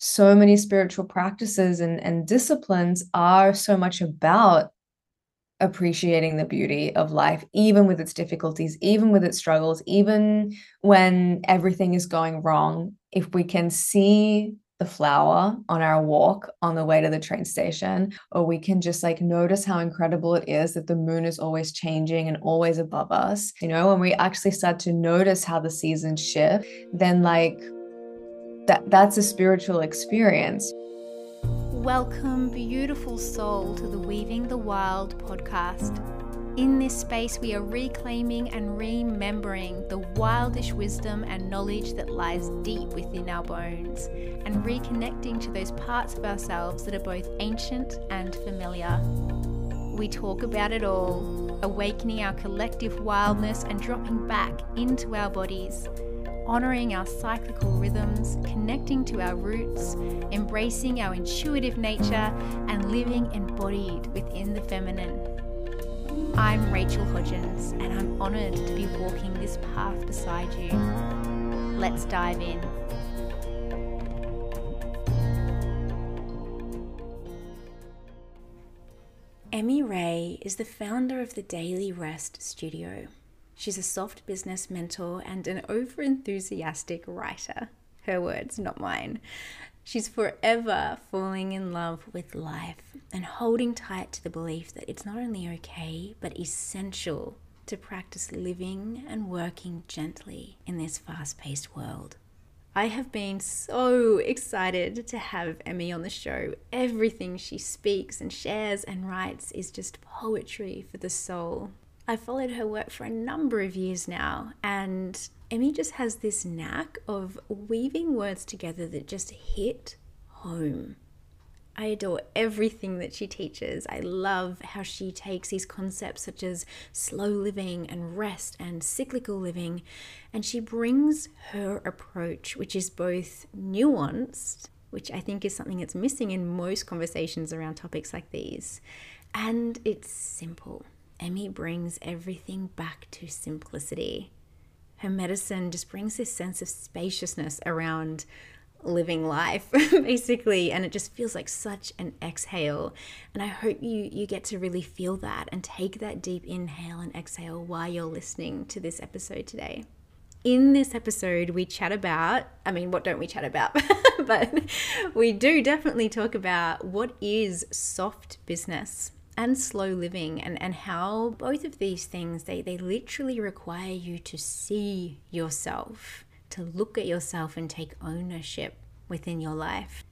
so many spiritual practices and, and disciplines are so much about appreciating the beauty of life, even with its difficulties, even with its struggles, even when everything is going wrong. If we can see the flower on our walk on the way to the train station, or we can just like notice how incredible it is that the moon is always changing and always above us. You know, when we actually start to notice how the seasons shift, then like that that's a spiritual experience. Welcome, beautiful soul, to the Weaving the Wild podcast. In this space, we are reclaiming and remembering the wildish wisdom and knowledge that lies deep within our bones, and reconnecting to those parts of ourselves that are both ancient and familiar. We talk about it all, awakening our collective wildness and dropping back into our bodies honoring our cyclical rhythms, connecting to our roots, embracing our intuitive nature, and living embodied within the feminine. I'm Rachel Hodgins, and I'm honoured to be walking this path beside you. Let's dive in. Emmie Rae is the founder of the Daily Rest Studio. She's a soft business mentor and an overenthusiastic writer. Her words, not mine. She's forever falling in love with life and holding tight to the belief that it's not only okay, but essential to practice living and working gently in this fast paced world. I have been so excited to have Emmie on the show. Everything she speaks and shares and writes is just poetry for the soul. I've followed her work for a number of years now, and Emmie just has this knack of weaving words together that just hit home. I adore everything that she teaches. I love how she takes these concepts such as slow living and rest and cyclical living, and she brings her approach, which is both nuanced, which I think is something that's missing in most conversations around topics like these, and it's simple. Emmie brings everything back to simplicity. Her medicine just brings this sense of spaciousness around living life basically and it just feels like such an exhale. And i hope you you get to really feel that and take that deep inhale and exhale while you're listening to this episode today. In this episode we chat about i mean what don't we chat about? But we do definitely talk about what is soft business and slow living and, and how both of these things they, they literally require you to see yourself to look at yourself and take ownership within your life.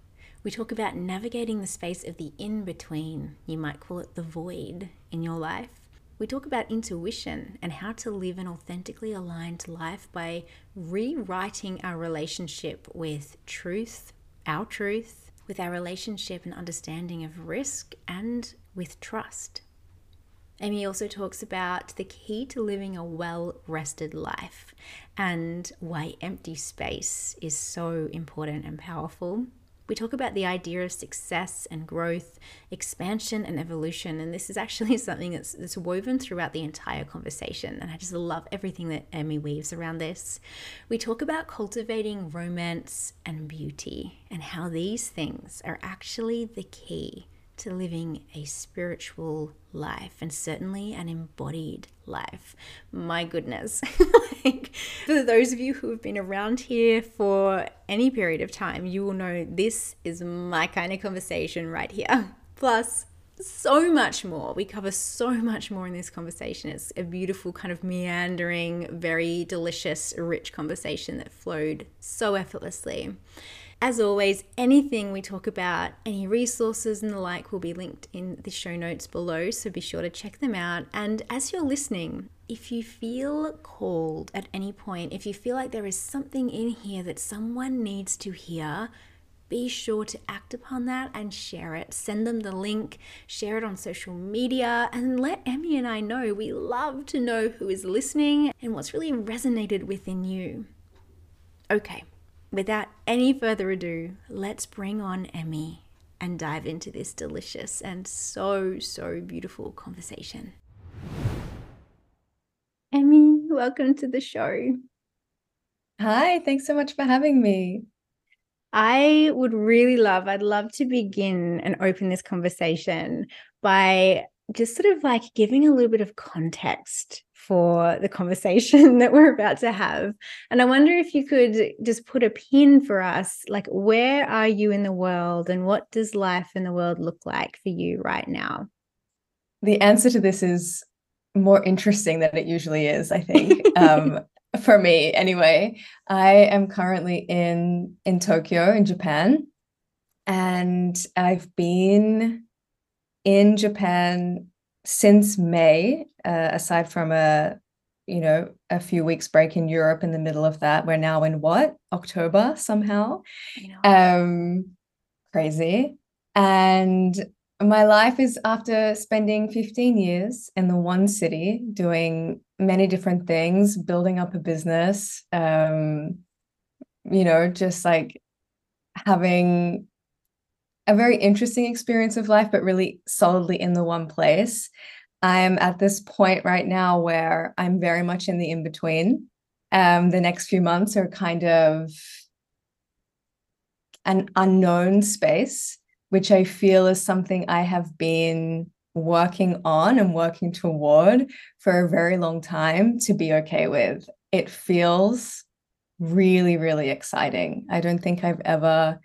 We talk about navigating the space of the in between you might call it the void in your life. We talk about intuition and how to live an authentically aligned life by rewriting our relationship with truth our truth with our relationship and understanding of risk and with trust. Emmie also talks about the key to living a well rested life and why empty space is so important and powerful. We talk about the idea of success and growth, expansion and evolution, and this is actually something that's, that's woven throughout the entire conversation. And I just love everything that Emmie weaves around this. We talk about cultivating romance and beauty, and how these things are actually the key to living a spiritual life and certainly an embodied life. My goodness. like, for those of you who have been around here for any period of time, you will know this is my kind of conversation right here. Plus, so much more. We cover so much more in this conversation. It's a beautiful, kind of meandering, very delicious, rich conversation that flowed so effortlessly. As always, anything we talk about, any resources and the like will be linked in the show notes below, so be sure to check them out. And as you're listening, if you feel called at any point, if you feel like there is something in here that someone needs to hear, be sure to act upon that and share it. Send them the link, share it on social media, and let Emmie and I know. We love to know who is listening and what's really resonated within you. Okay, without any further ado, let's bring on Emmie and dive into this delicious and so, so beautiful conversation. Emmie, welcome to the show. Hi, thanks so much for having me. I would really love, I'd love to begin and open this conversation by just sort of like giving a little bit of context for the conversation that we're about to have. And I wonder if you could just put a pin for us like, where are you in the world and what does life in the world look like for you right now? The answer to this is more interesting than it usually is, I think. um, for me anyway. I am currently in in Tokyo in Japan and I've been in Japan since May, uh, aside from a you know a few weeks break in Europe in the middle of that. We're now in what October somehow, um, crazy. And my life is after spending 15 years in the one city doing many different things, building up a business, um, you know, just like having a very interesting experience of life, but really solidly in the one place. I'm at this point right now where I'm very much in the in between. Um, the next few months are kind of an unknown space, which I feel is something I have been working on and working toward for a very long time to be okay with. It feels really, really exciting. I don't think I've ever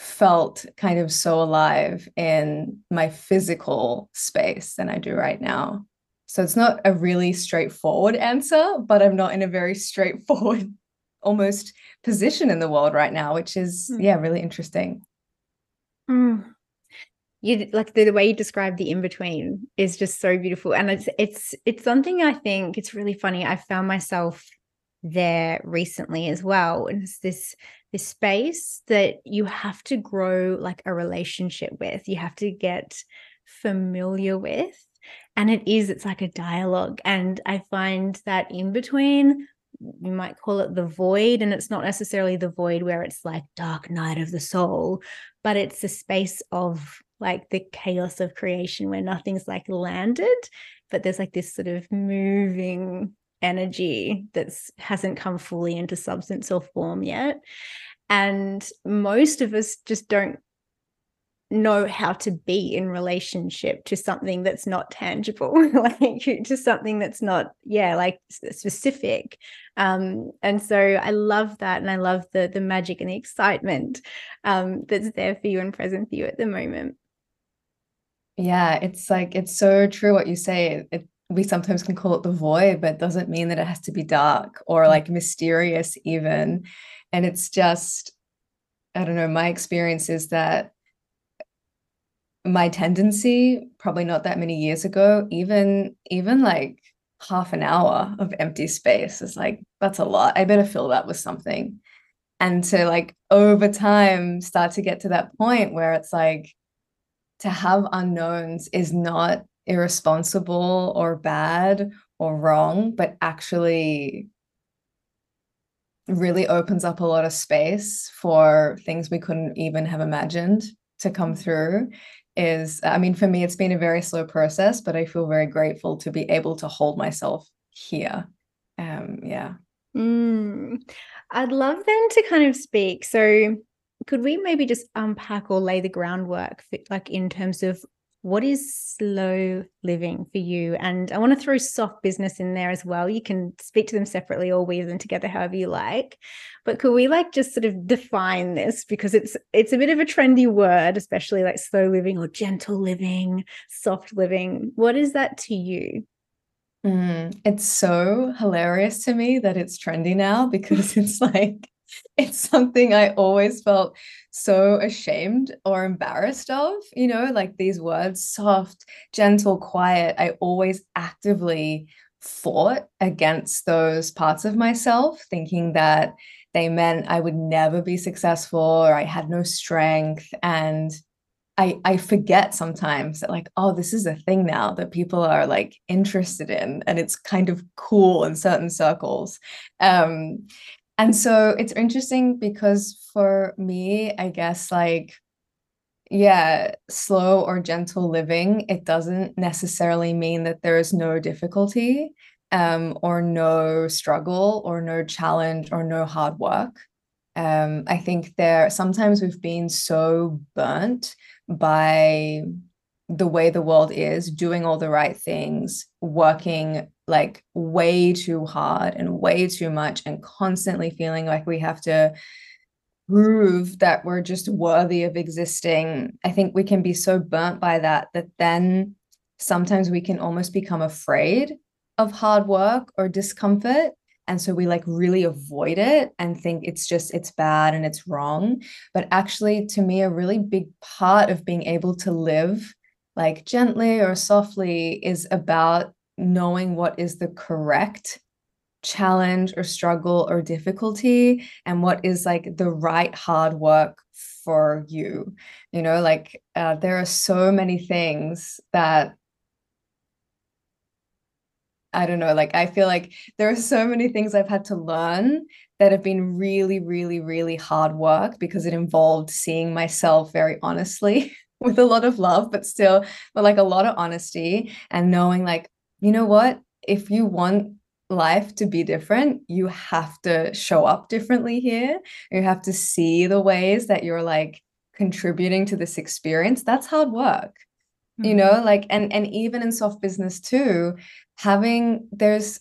felt kind of so alive in my physical space than I do right now. So it's not a really straightforward answer, but I'm not in a very straightforward almost position in the world right now, which is, mm. yeah, really interesting. Mm. You like the, the way you describe the in between is just so beautiful. And it's it's it's something I think it's really funny. I found myself there recently as well. And it's this this space that you have to grow like a relationship with. You have to get familiar with. And it is, it's like a dialogue. And I find that in between, you might call it the void. And it's not necessarily the void where it's like dark night of the soul, but it's a space of like the chaos of creation where nothing's like landed, but there's like this sort of moving energy that hasn't come fully into substance or form yet. And most of us just don't know how to be in relationship to something that's not tangible like to something that's not yeah like specific. Um and so i love that and i love the the magic and the excitement um that's there for you and present for you at the moment. Yeah it's like it's so true what you say. It, we sometimes can call it the void, but doesn't mean that it has to be dark or hmm. like mysterious, even. And it's just, I don't know, my experience is that my tendency, probably not that many years ago, even even like half an hour of empty space is like, that's a lot. I better fill that with something. And to like over time start to get to that point where it's like to have unknowns is not irresponsible or bad or wrong, but actually really opens up a lot of space for things we couldn't even have imagined to come through is i mean for me it's been a very slow process but i feel very grateful to be able to hold myself here. Um yeah. Mm. i'd love then to kind of speak. So could we maybe just unpack or lay the groundwork for, like in terms of what is slow living for you? And I want to throw soft business in there as well. You can speak to them separately or weave them together however you like. But could we like just sort of define this because it's it's a bit of a trendy word, especially like slow living or gentle living, soft living. What is that to you? Mm, it's so hilarious to me that it's trendy now because it's like it's something I always felt so ashamed or embarrassed of, you know, like these words soft, gentle, quiet. I always actively fought against those parts of myself, thinking that they meant I would never be successful or I had no strength. And I, I forget sometimes that like oh this is a thing now that people are like interested in and it's kind of cool in certain circles um and so it's interesting because for me, I guess like yeah, slow or gentle living, it doesn't necessarily mean that there is no difficulty um, or no struggle or no challenge or no hard work. Um, I think there sometimes we've been so burnt by the way the world is, doing all the right things, working like way too hard and way too much, and constantly feeling like we have to prove that we're just worthy of existing. I think we can be so burnt by that that then sometimes we can almost become afraid of hard work or discomfort and so we like really avoid it and think it's just it's bad and it's wrong but actually to me a really big part of being able to live like gently or softly is about knowing what is the correct challenge or struggle or difficulty and what is like the right hard work for you. You know like uh, there are so many things that I don't know, like I feel like there are so many things I've had to learn that have been really, really, really hard work because it involved seeing myself very honestly with a lot of love, but still, but like a lot of honesty and knowing, like, you know what? If you want life to be different, you have to show up differently here. You have to see the ways that you're like contributing to this experience. That's hard work you know mm-hmm. like and and even in soft business too having there's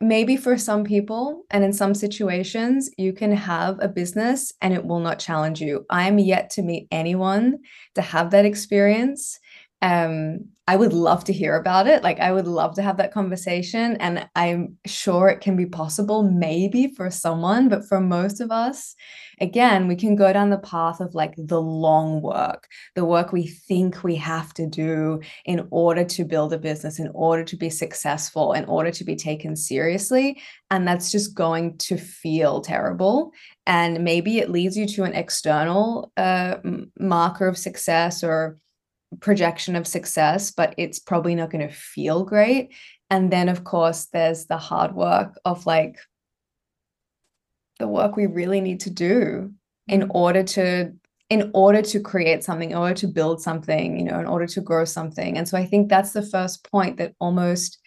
maybe for some people and in some situations you can have a business and it will not challenge you i am yet to meet anyone to have that experience um i would love to hear about it like i would love to have that conversation and i'm sure it can be possible maybe for someone but for most of us again, we can go down the path of like the long work, the work we think we have to do in order to build a business, in order to be successful, in order to be taken seriously. And that's just going to feel terrible. And maybe it leads you to an external uh, marker of success or projection of success, but it's probably not going to feel great. And then, of course, there's the hard work of like the work we really need to do in mm. order to in order to create something in order to build something you know in order to grow something and so i think that's the first point that almost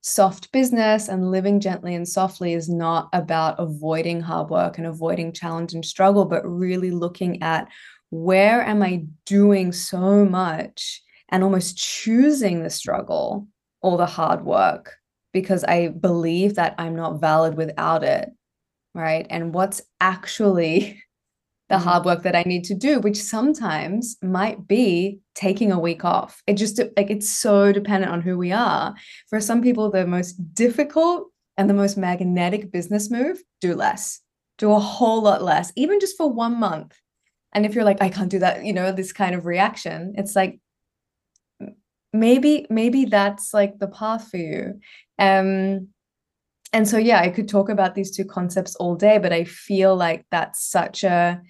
soft business and living gently and softly is not about avoiding hard work and avoiding challenge and struggle but really looking at where am i doing so much and almost choosing the struggle or the hard work because i believe that i'm not valid without it right? And what's actually the hard mm-hmm. work that I need to do, which sometimes might be taking a week off. It just like it's so dependent on who we are. For some people, the most difficult and the most magnetic business move, do less, do a whole lot less, even just for one month. And if you're like, I can't do that, you know, this kind of reaction, it's like maybe, maybe that's like the path for you. Um, and so yeah i could talk about these two concepts all day but i feel like that's such a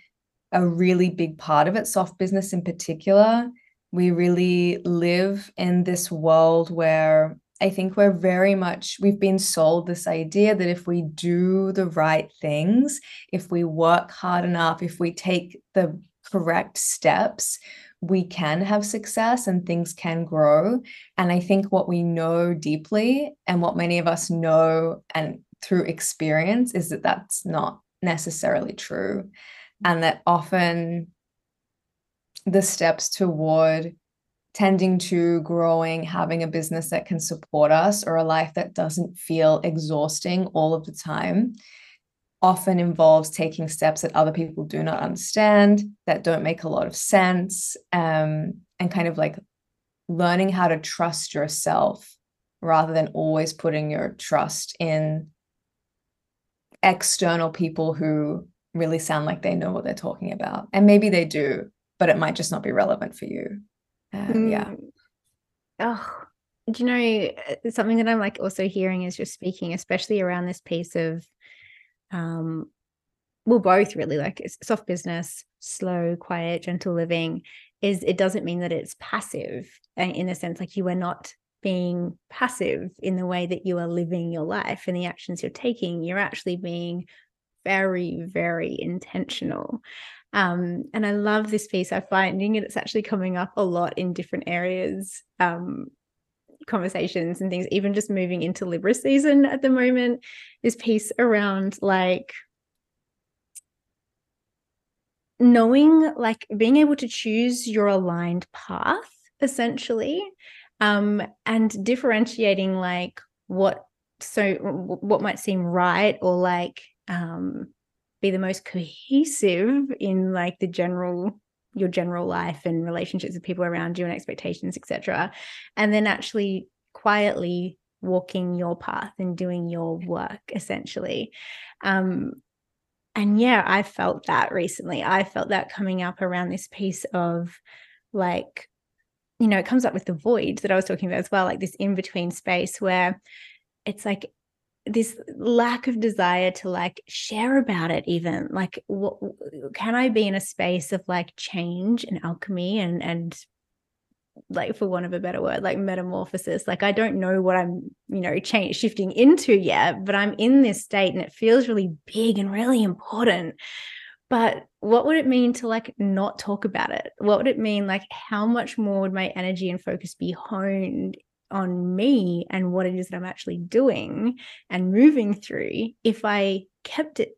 a really big part of it soft business in particular we really live in this world where i think we're very much we've been sold this idea that if we do the right things if we work hard enough if we take the correct steps we can have success and things can grow. And I think what we know deeply and what many of us know and through experience is that that's not necessarily true. And that often the steps toward tending to growing, having a business that can support us or a life that doesn't feel exhausting all of the time often involves taking steps that other people do not understand, that don't make a lot of sense, um, and kind of like learning how to trust yourself rather than always putting your trust in external people who really sound like they know what they're talking about. And maybe they do, but it might just not be relevant for you. Um, mm. Yeah. Oh, do you know uh, something that I'm like also hearing as you're speaking, especially around this piece of um well both really like soft business slow quiet gentle living is it doesn't mean that it's passive in a sense like you are not being passive in the way that you are living your life and the actions you're taking you're actually being very very intentional um, and I love this piece. I'm finding it, it's actually coming up a lot in different areas um, conversations and things, even just moving into Libra season at the moment, this piece around like knowing like being able to choose your aligned path essentially um and differentiating like what so what might seem right or like um be the most cohesive in like the general your general life and relationships with people around you and expectations etc and then actually quietly walking your path and doing your work essentially. Um and yeah i felt that recently. I felt that coming up around this piece of like you know it comes up with the void that i was talking about as well like this in between space where it's like this lack of desire to like share about it even like what can i be in a space of like change and alchemy and and like for want of a better word like metamorphosis? Like i don't know what i'm you know change shifting into yet but i'm in this state and it feels really big and really important. But what would it mean to like not talk about it? What would it mean like how much more would my energy and focus be honed on me and what it is that i'm actually doing and moving through if i kept it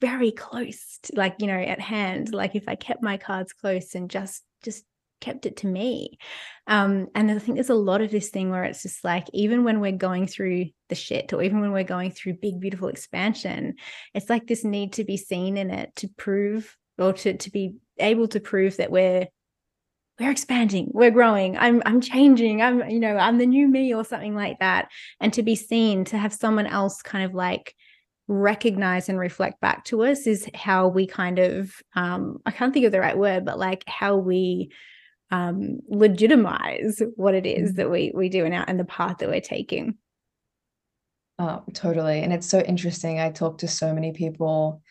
very close to, like you know at hand like if i kept my cards close and just just kept it to me. Um, and I think there's a lot of this thing where it's just like, even when we're going through the shit, or even when we're going through big, beautiful expansion, it's like this need to be seen in it to prove or to, to be able to prove that we're we're expanding we're growing i'm i'm changing i'm you know i'm the new me or something like that and to be seen to have someone else kind of like recognize and reflect back to us is how we kind of um i can't think of the right word but like how we um, legitimize what it is that we we do and our and the path that we're taking. Oh, totally. And it's so interesting. I talk to so many people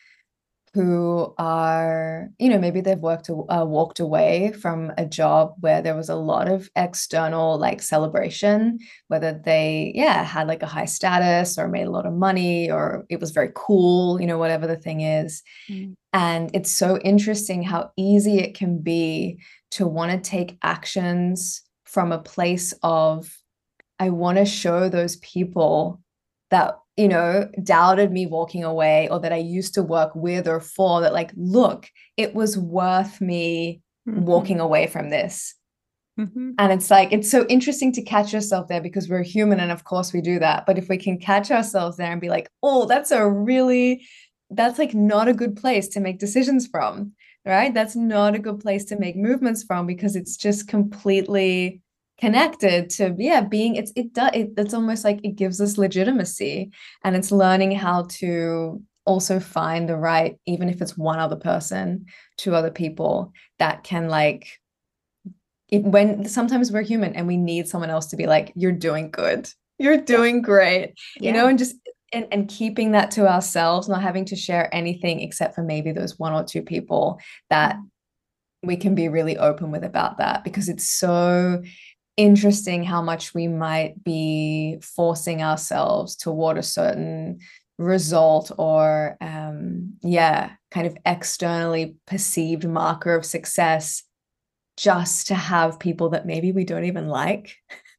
who are, you know, maybe they've worked uh, walked away from a job where there was a lot of external like celebration, whether they, yeah, had like a high status or made a lot of money or it was very cool, you know, whatever the thing is. Mm. And it's so interesting how easy it can be to want to take actions from a place of, I want to show those people that you know doubted me walking away or that i used to work with or for that like look it was worth me mm-hmm. walking away from this mm-hmm. and it's like it's so interesting to catch yourself there because we're human and of course we do that but if we can catch ourselves there and be like oh that's a really that's like not a good place to make decisions from right that's not a good place to make movements from because it's just completely connected to yeah being it's it does it, it's almost like it gives us legitimacy and it's learning how to also find the right even if it's one other person two other people that can like it, when sometimes we're human and we need someone else to be like you're doing good you're doing great yeah. you know and just and, and keeping that to ourselves not having to share anything except for maybe those one or two people that mm-hmm. we can be really open with about that because it's so interesting how much we might be forcing ourselves toward a certain result or um yeah kind of externally perceived marker of success just to have people that maybe we don't even like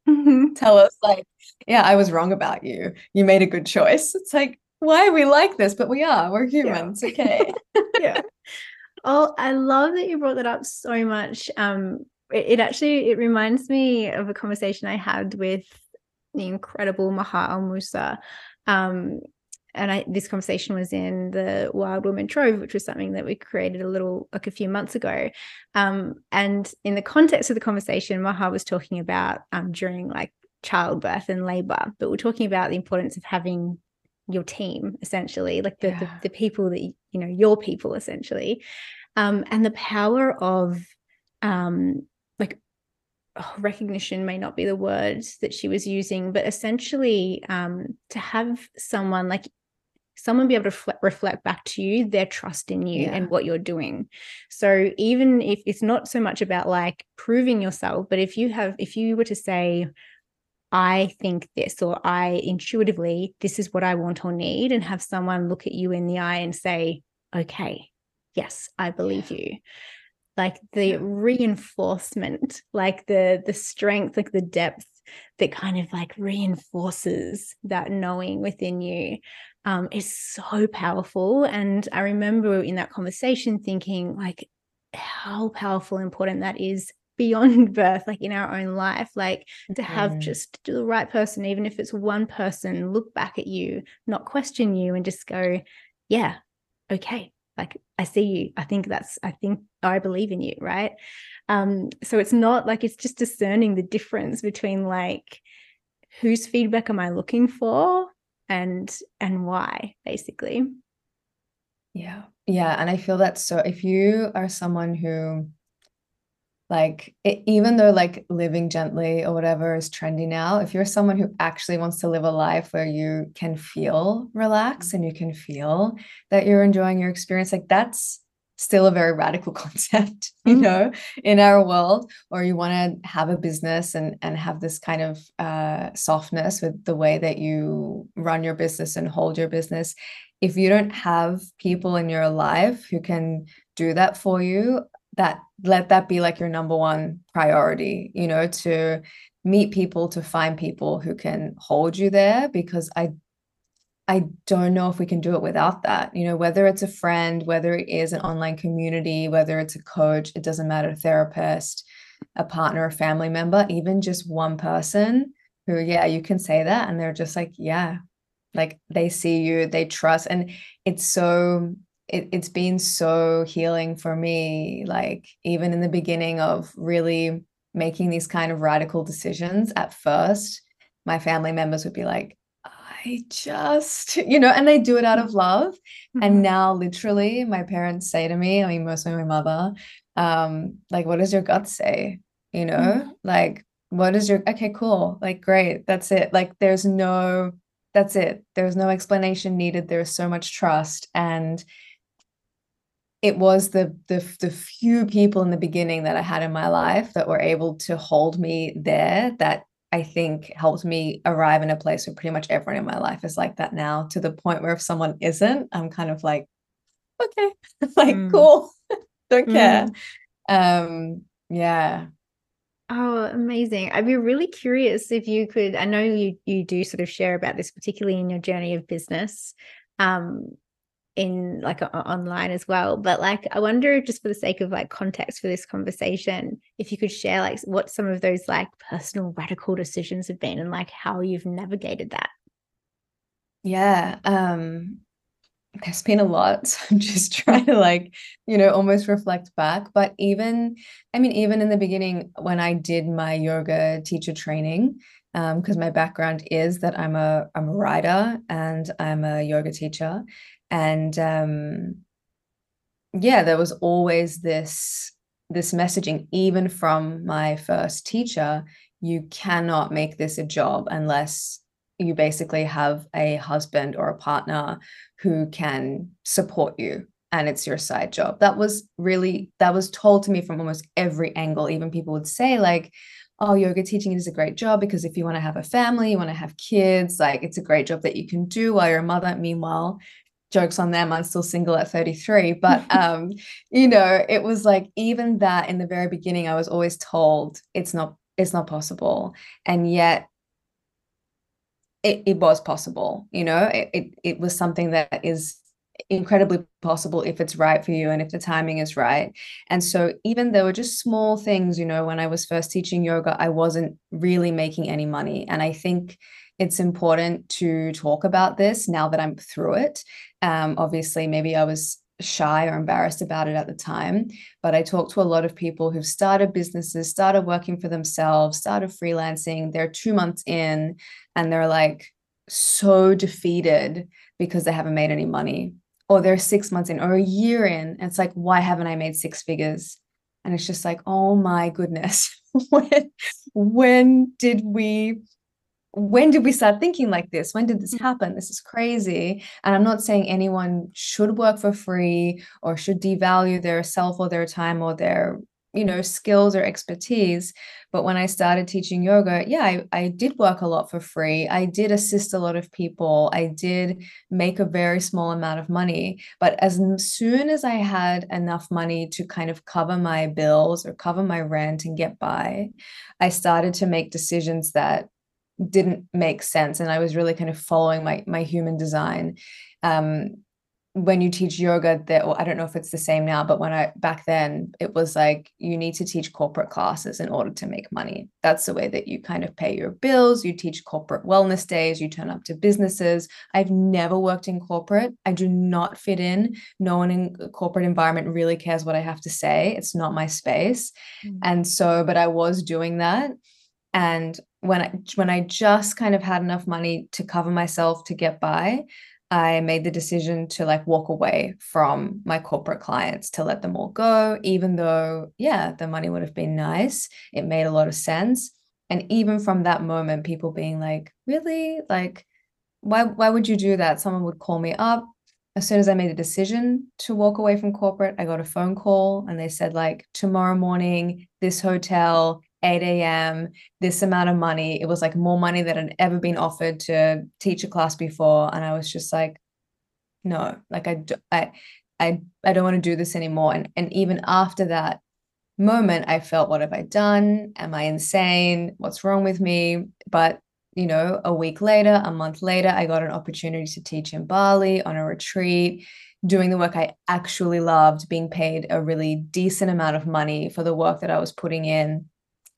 mm-hmm. tell us like yeah i was wrong about you. You made a good choice. It's like why are we like this? But we are. We're humans. Yeah. okay. Yeah. Oh i love that you brought that up so much um it, it actually it reminds me of a conversation I had with the incredible Maha Al Musa. Um, and I, this conversation was in the Wilde Woman Trove, which was something that we created a little like a few months ago. Um, and in the context of the conversation, Maha was talking about um, during like childbirth and labor, but we're talking about the importance of having your team essentially, like the, yeah. the, the people that you know your people essentially, um, and the power of um, oh, recognition may not be the words that she was using, but essentially um, to have someone like someone be able to reflect, reflect back to you their trust in you yeah. and what you're doing. So even if it's not so much about like proving yourself, but if you have, if you were to say, I think this, or I intuitively, this is what I want or need, and have someone look at you in the eye and say, okay, yes, I believe yeah. you like the reinforcement like the the strength like the depth that kind of like reinforces that knowing within you um, is so powerful. And I remember in that conversation thinking, like, how powerful, and important that is beyond birth, like in our own life, like to have mm. just the right person, even if it's one person, look back at you, not question you, and just go, yeah, okay, like I see you. I think that's, I think I believe in you, right? Um, so it's not like it's just discerning the difference between like whose feedback am I looking for and and why, basically. Yeah. Yeah. And I feel that so if you are someone who like it, even though like living gently or whatever is trendy now if you're someone who actually wants to live a life where you can feel relaxed and you can feel that you're enjoying your experience like that's still a very radical concept you mm. know in our world or you want to have a business and and have this kind of uh, softness with the way that you run your business and hold your business if you don't have people in your life who can do that for you that let that be like your number one priority you know to meet people to find people who can hold you there because i i don't know if we can do it without that you know whether it's a friend whether it is an online community whether it's a coach it doesn't matter a therapist a partner a family member even just one person who yeah you can say that and they're just like yeah like they see you they trust and it's so it, it's been so healing for me like even in the beginning of really making these kind of radical decisions at first my family members would be like i just you know and they do it out of love. Mm-hmm. and now literally my parents say to me i mean mostly my mother um like what does your gut say? You know mm-hmm. like what is your okay cool like great that's it. Like there's no that's it. There's no explanation needed. There's so much trust. And it was the, the the few people in the beginning that I had in my life that were able to hold me there that I think helped me arrive in a place where pretty much everyone in my life is like that now to the point where if someone isn't I'm kind of like okay like mm. cool don't care mm. um yeah Oh, amazing. I'd be really curious if you could, I know you you do sort of share about this, particularly in your journey of business. Um, in like online as well. But like i wonder just for the sake of like context for this conversation if you could share like what some of those like personal radical decisions have been and like how you've navigated that. Yeah um there's been a lot. So i'm just trying to like you know almost reflect back. But even i mean even in the beginning when i did my yoga teacher training because um, my background is that i'm a i'm a writer and i'm a yoga teacher and um yeah there was always this this messaging even from my first teacher you cannot make this a job unless you basically have a husband or a partner who can support you and it's your side job. That was really that was told to me from almost every angle. Even people would say like oh yoga teaching is a great job because if you want to have a family you want to have kids like it's a great job that you can do while you're a mother. Meanwhile jokes on them i'm still single at 33 but um you know it was like even that in the very beginning i was always told it's not it's not possible and yet it, it was possible you know it, it it was something that is incredibly possible if it's right for you and if the timing is right and so even though were just small things you know when i was first teaching yoga i wasn't really making any money and i think it's important to talk about this now that I'm through it. Um, obviously, maybe I was shy or embarrassed about it at the time, but I talked to a lot of people who've started businesses, started working for themselves, started freelancing. They're two months in and they're like so defeated because they haven't made any money, or they're six months in or a year in. And it's like, why haven't I made six figures? And it's just like, oh my goodness, when, when did we when did we start thinking like this? When did this mm. happen? This is crazy. And I'm not saying anyone should work for free or should devalue their self or their time or their you know skills or expertise but when i started teaching yoga yeah I, I did work a lot for free i did assist a lot of people i did make a very small amount of money but as soon as i had enough money to kind of cover my bills or cover my rent and get by i started to make decisions that didn't make sense and i was really kind of following my my human design. Um when you teach yoga that or I don't know if it's the same now but when I back then it was like you need to teach corporate classes in order to make money. That's the way that you kind of pay your bills. You teach corporate wellness days. You turn up to businesses. I've never worked in corporate. I do not fit in. No one in corporate environment really cares what I have to say. It's not my space. Mm-hmm. and so but I was doing that. And when I when I just kind of had enough money to cover myself to get by I made the decision to like walk away from my corporate clients to let them all go, even though, yeah, the money would have been nice. It made a lot of sense. And even from that moment, people being like, really? Like, why, why would you do that? Someone would call me up. As soon as I made a decision to walk away from corporate, I got a phone call and they said, like, tomorrow morning, this hotel, 8 a.m., this amount of money. It was like more money than had ever been offered to teach a class before. And I was just like, no, like I, I, I, I don't want to do this anymore. And, and even after that moment, I felt, what have I done? Am I insane? What's wrong with me? But you know, a week later, a month later, I got an opportunity to teach in Bali on a retreat, doing the work I actually loved, being paid a really decent amount of money for the work that I was putting in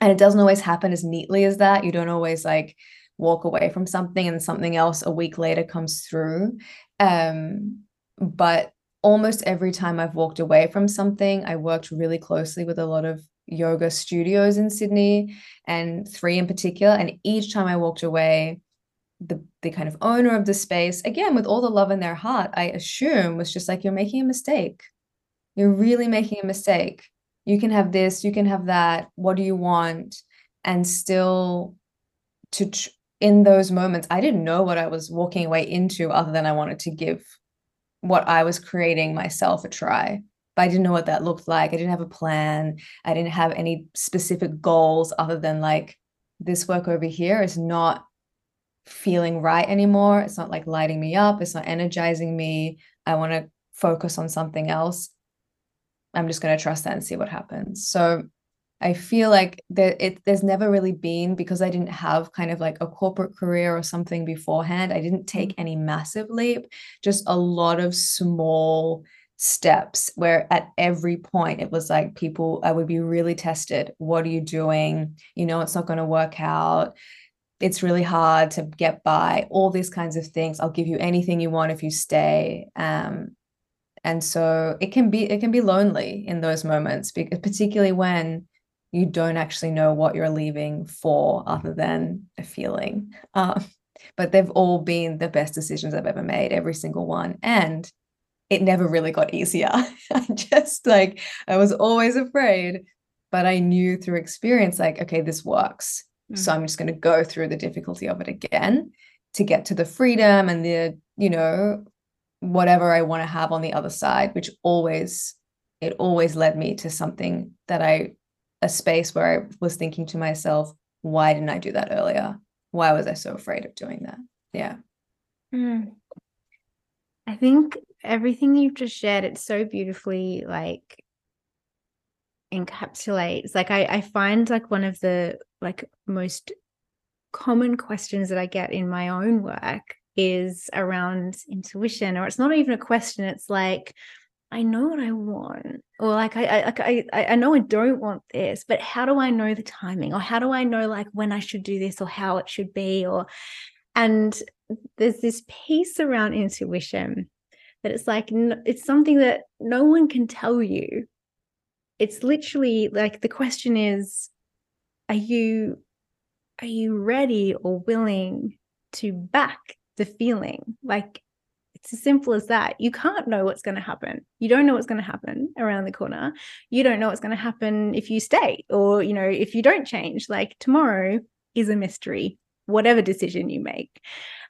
and it doesn't always happen as neatly as that. You don't always like walk away from something and something else a week later comes through. Um, but almost every time i've walked away from something i worked really closely with a lot of yoga studios in sydney and three in particular. And each time i walked away the the kind of owner of the space again with all the love in their heart i assume was just like you're making a mistake. You're really making a mistake you can have this you can have that what do you want? And still to tr- in those moments i didn't know what i was walking away into other than i wanted to give what i was creating myself a try. But i didn't know what that looked like. I didn't have a plan. I didn't have any specific goals other than like this work over here is not feeling right anymore. It's not like lighting me up. It's not energizing me. I want to focus on something else I'm just going to trust that and see what happens. So I feel like there, it, there's never really been because I didn't have kind of like a corporate career or something beforehand. I didn't take mm-hmm. any massive leap, just a lot of small steps where at every point it was like people I would be really tested. What are you doing? You know, it's not going to work out. It's really hard to get by. All these kinds of things. I'll give you anything you want if you stay. Um, and so it can be it can be lonely in those moments because particularly when you don't actually know what you're leaving for other than a feeling. Um, but they've all been the best decisions i've ever made every single one. And it never really got easier. I just like i was always afraid but i knew through experience like okay this works. Mm-hmm. so i'm just going to go through the difficulty of it again to get to the freedom and the you know whatever I want to have on the other side, which always, it always led me to something that I, a space where I was thinking to myself, why didn't I do that earlier? Why was I so afraid of doing that? Yeah. Mm. I think everything you've just shared, it's so beautifully like encapsulates. Like I, I find like one of the like most common questions that I get in my own work is around intuition or it's not even a question it's like I know what I want, or like I, I, I, I know I don't want this, but how do I know the timing, or how do I know like when I should do this, or how it should be, or, and there's this piece around intuition that it's like it's something that no one can tell you. It's literally like the question is, are you, are you ready or willing to back the feeling. Like it's as simple as that. You can't know what's going to happen. You don't know what's going to happen around the corner. You don't know what's going to happen if you stay or, you know, if you don't change. Like tomorrow is a mystery, whatever decision you make.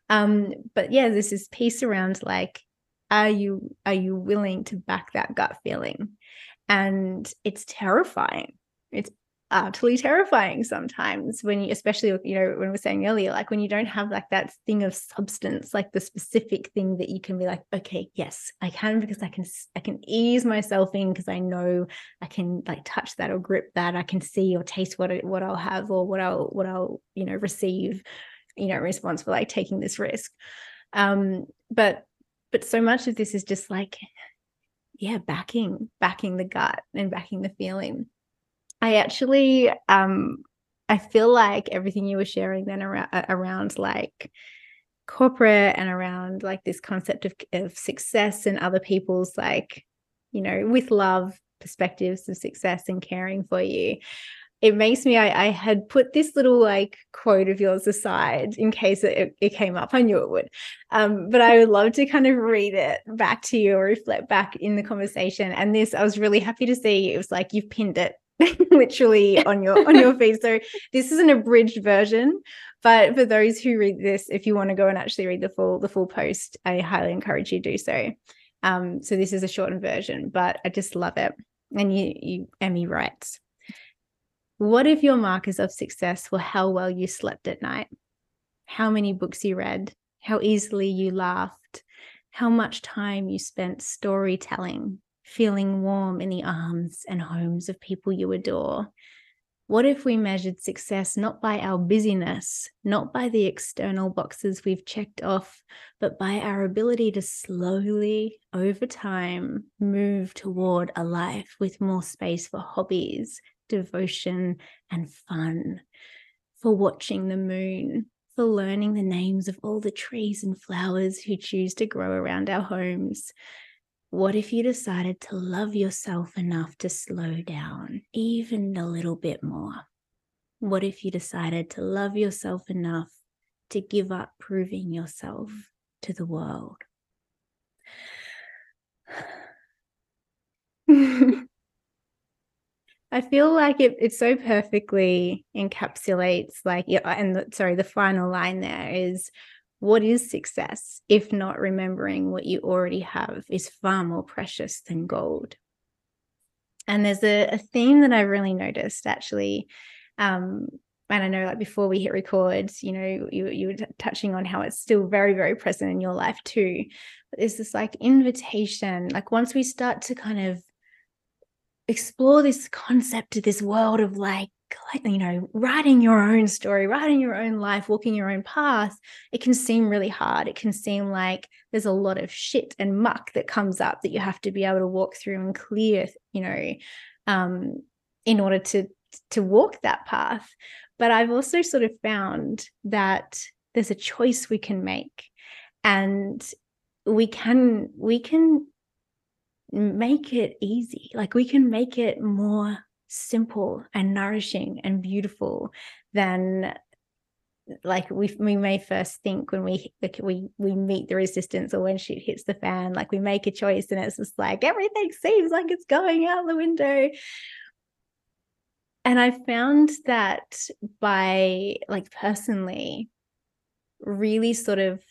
Um, but yeah, this is piece around like, are you are you willing to back that gut feeling? and it's terrifying it's utterly terrifying sometimes when you especially you know when we were saying earlier like when you don't have like that thing of substance like the specific thing that you can be like okay yes i can because i can i can ease myself in because i know i can like touch that or grip that. I can see or taste what it, what i'll have or what i'll what i'll you know receive you know in response for like taking this risk. Um but but so much of this is just like yeah backing backing the gut and backing the feeling I actually um I feel like everything you were sharing then around around like corporate and around like this concept of, of success and other people's like you know with love perspectives of success and caring for you it makes me I, I had put this little like quote of yours aside in case it, it came up. I knew it would. Um, but i would love to kind of read it back to you or reflect back in the conversation. And this i was really happy to see it was like you've pinned it literally on your on your feed. So this is an abridged version, but for those who read this, if you want to go and actually read the full the full post, I highly encourage you do so. Um, so this is a shortened version, but I just love it. And you, you Emmie writes, "What if your markers of success were how well you slept at night, how many books you read, how easily you laughed, how much time you spent storytelling, feeling warm in the arms and homes of people you adore? What if we measured success not by our busyness, not by the external boxes we've checked off, but by our ability to slowly, over time, move toward a life with more space for hobbies, devotion, and fun, for watching the moon, for learning the names of all the trees and flowers who choose to grow around our homes, what if you decided to love yourself enough to slow down even a little bit more? What if you decided to love yourself enough to give up proving yourself to the world? I feel like it, it so perfectly encapsulates, like, yeah, and the, sorry, the final line there is what is success if not remembering what you already have is far more precious than gold? And there's a, a theme that I really noticed actually. Um, and I know like before we hit record, you know, you, you were touching on how it's still very, very present in your life too. But there's this like invitation, like once we start to kind of explore this concept of this world of like you know, writing your own story, writing your own life, walking your own path, it can seem really hard. It can seem like there's a lot of shit and muck that comes up that you have to be able to walk through and clear, you know, um, in order to to walk that path. But I've also sort of found that there's a choice we can make, and we can we can make it easy. Like we can make it more simple and nourishing and beautiful than like we we may first think when we we we meet the resistance or when shit hits the fan like we make a choice and it's just like everything seems like it's going out the window. And i found that by like personally really sort of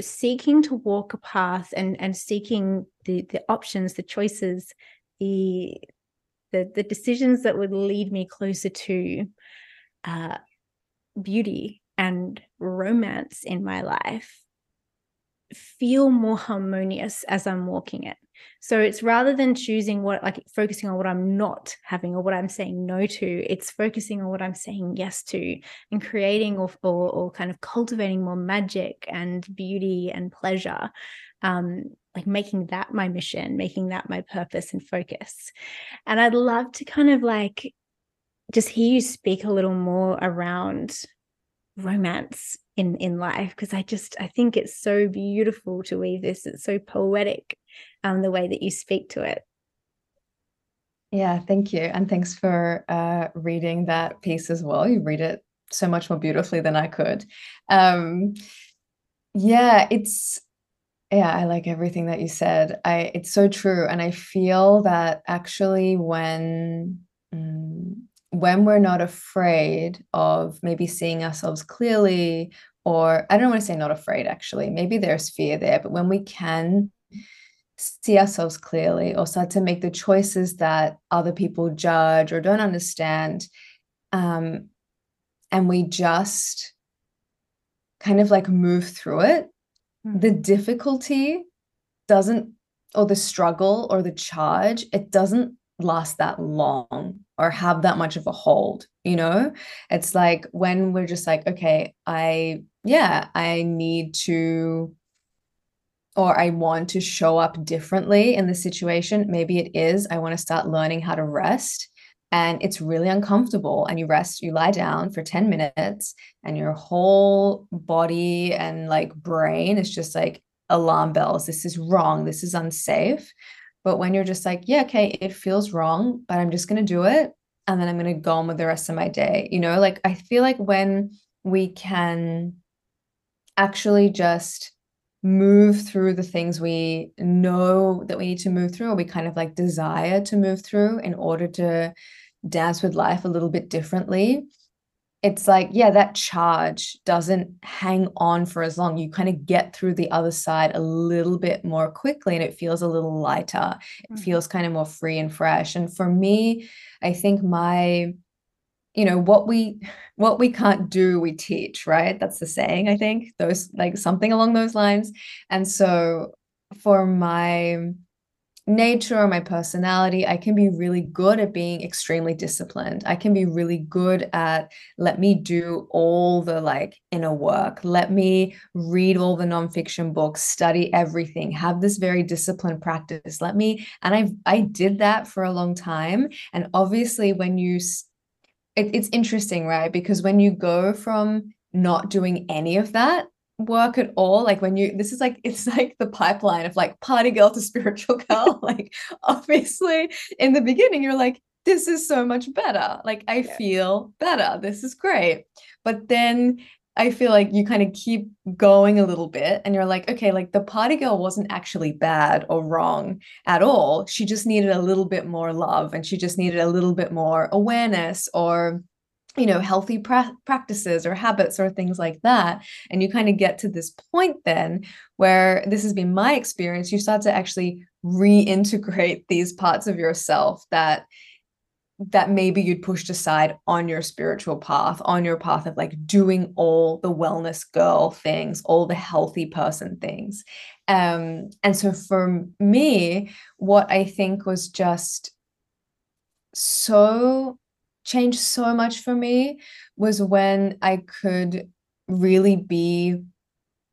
seeking to walk a path and and seeking the the options the choices the the the decisions that would lead me closer to uh, beauty and romance in my life feel more harmonious as I'm walking it. So it's rather than choosing what, like focusing on what I'm not having or what I'm saying no to, it's focusing on what I'm saying yes to and creating or, or, or kind of cultivating more magic and beauty and pleasure. Um, like making that my mission, making that my purpose and focus. And I'd love to kind of like just hear you speak a little more around romance in in life because I just I think it's so beautiful to weave this. It's so poetic, um, the way that you speak to it. Yeah, thank you, and thanks for uh, reading that piece as well. You read it so much more beautifully than I could. Um, yeah, it's yeah, I like everything that you said. I it's so true, and I feel that actually when mm, when we're not afraid of maybe seeing ourselves clearly, or I don't want to say not afraid actually, maybe there's fear there, but when we can see ourselves clearly or start to make the choices that other people judge or don't understand um, and we just kind of like move through it the hmm. difficulty doesn't or the struggle or the charge it doesn't last that long or have that much of a hold you know it's like when we're just like okay i yeah i need to or I want to show up differently in the situation. Maybe it is I want to start learning how to rest. And it's really uncomfortable. And you rest, you lie down for 10 minutes, and your whole body and like brain is just like alarm bells. This is wrong. This is unsafe. But when you're just like, yeah, okay, it feels wrong, but I'm just going to do it. And then I'm going to go on with the rest of my day. You know, like I feel like when we can actually just move through the things we know that we need to move through or we kind of like desire to move through in order to dance with life a little bit differently. It's like yeah that charge doesn't hang on for as long. You kind of get through the other side a little bit more quickly and it feels a little lighter. It mm-hmm. feels kind of more free and fresh. And for me i think my you know what we what we can't do we teach right? That's the saying i think those like something along those lines. And so for my nature or my personality i can be really good at being extremely disciplined. I can be really good at let me do all the like inner work. Let me read all the nonfiction books study everything have this very disciplined practice. Let me and i i did that for a long time. And obviously when you it, it's interesting, right? Because when you go from not doing any of that work at all, like when you, this is like, it's like the pipeline of like party girl to spiritual girl. like, obviously, in the beginning, you're like, this is so much better. Like, I yeah. feel better. This is great. But then I feel like you kind of keep going a little bit and you're like, okay, like the party girl wasn't actually bad or wrong at all. She just needed a little bit more love and she just needed a little bit more awareness or you know healthy pra- practices or habits or things like that and you kind of get to this point then where this has been my experience you start to actually reintegrate these parts of yourself that that maybe you'd pushed aside on your spiritual path, on your path of like doing all the wellness girl things, all the healthy person things. Um, and so for me, what I think was just so changed so much for me was when I could really be.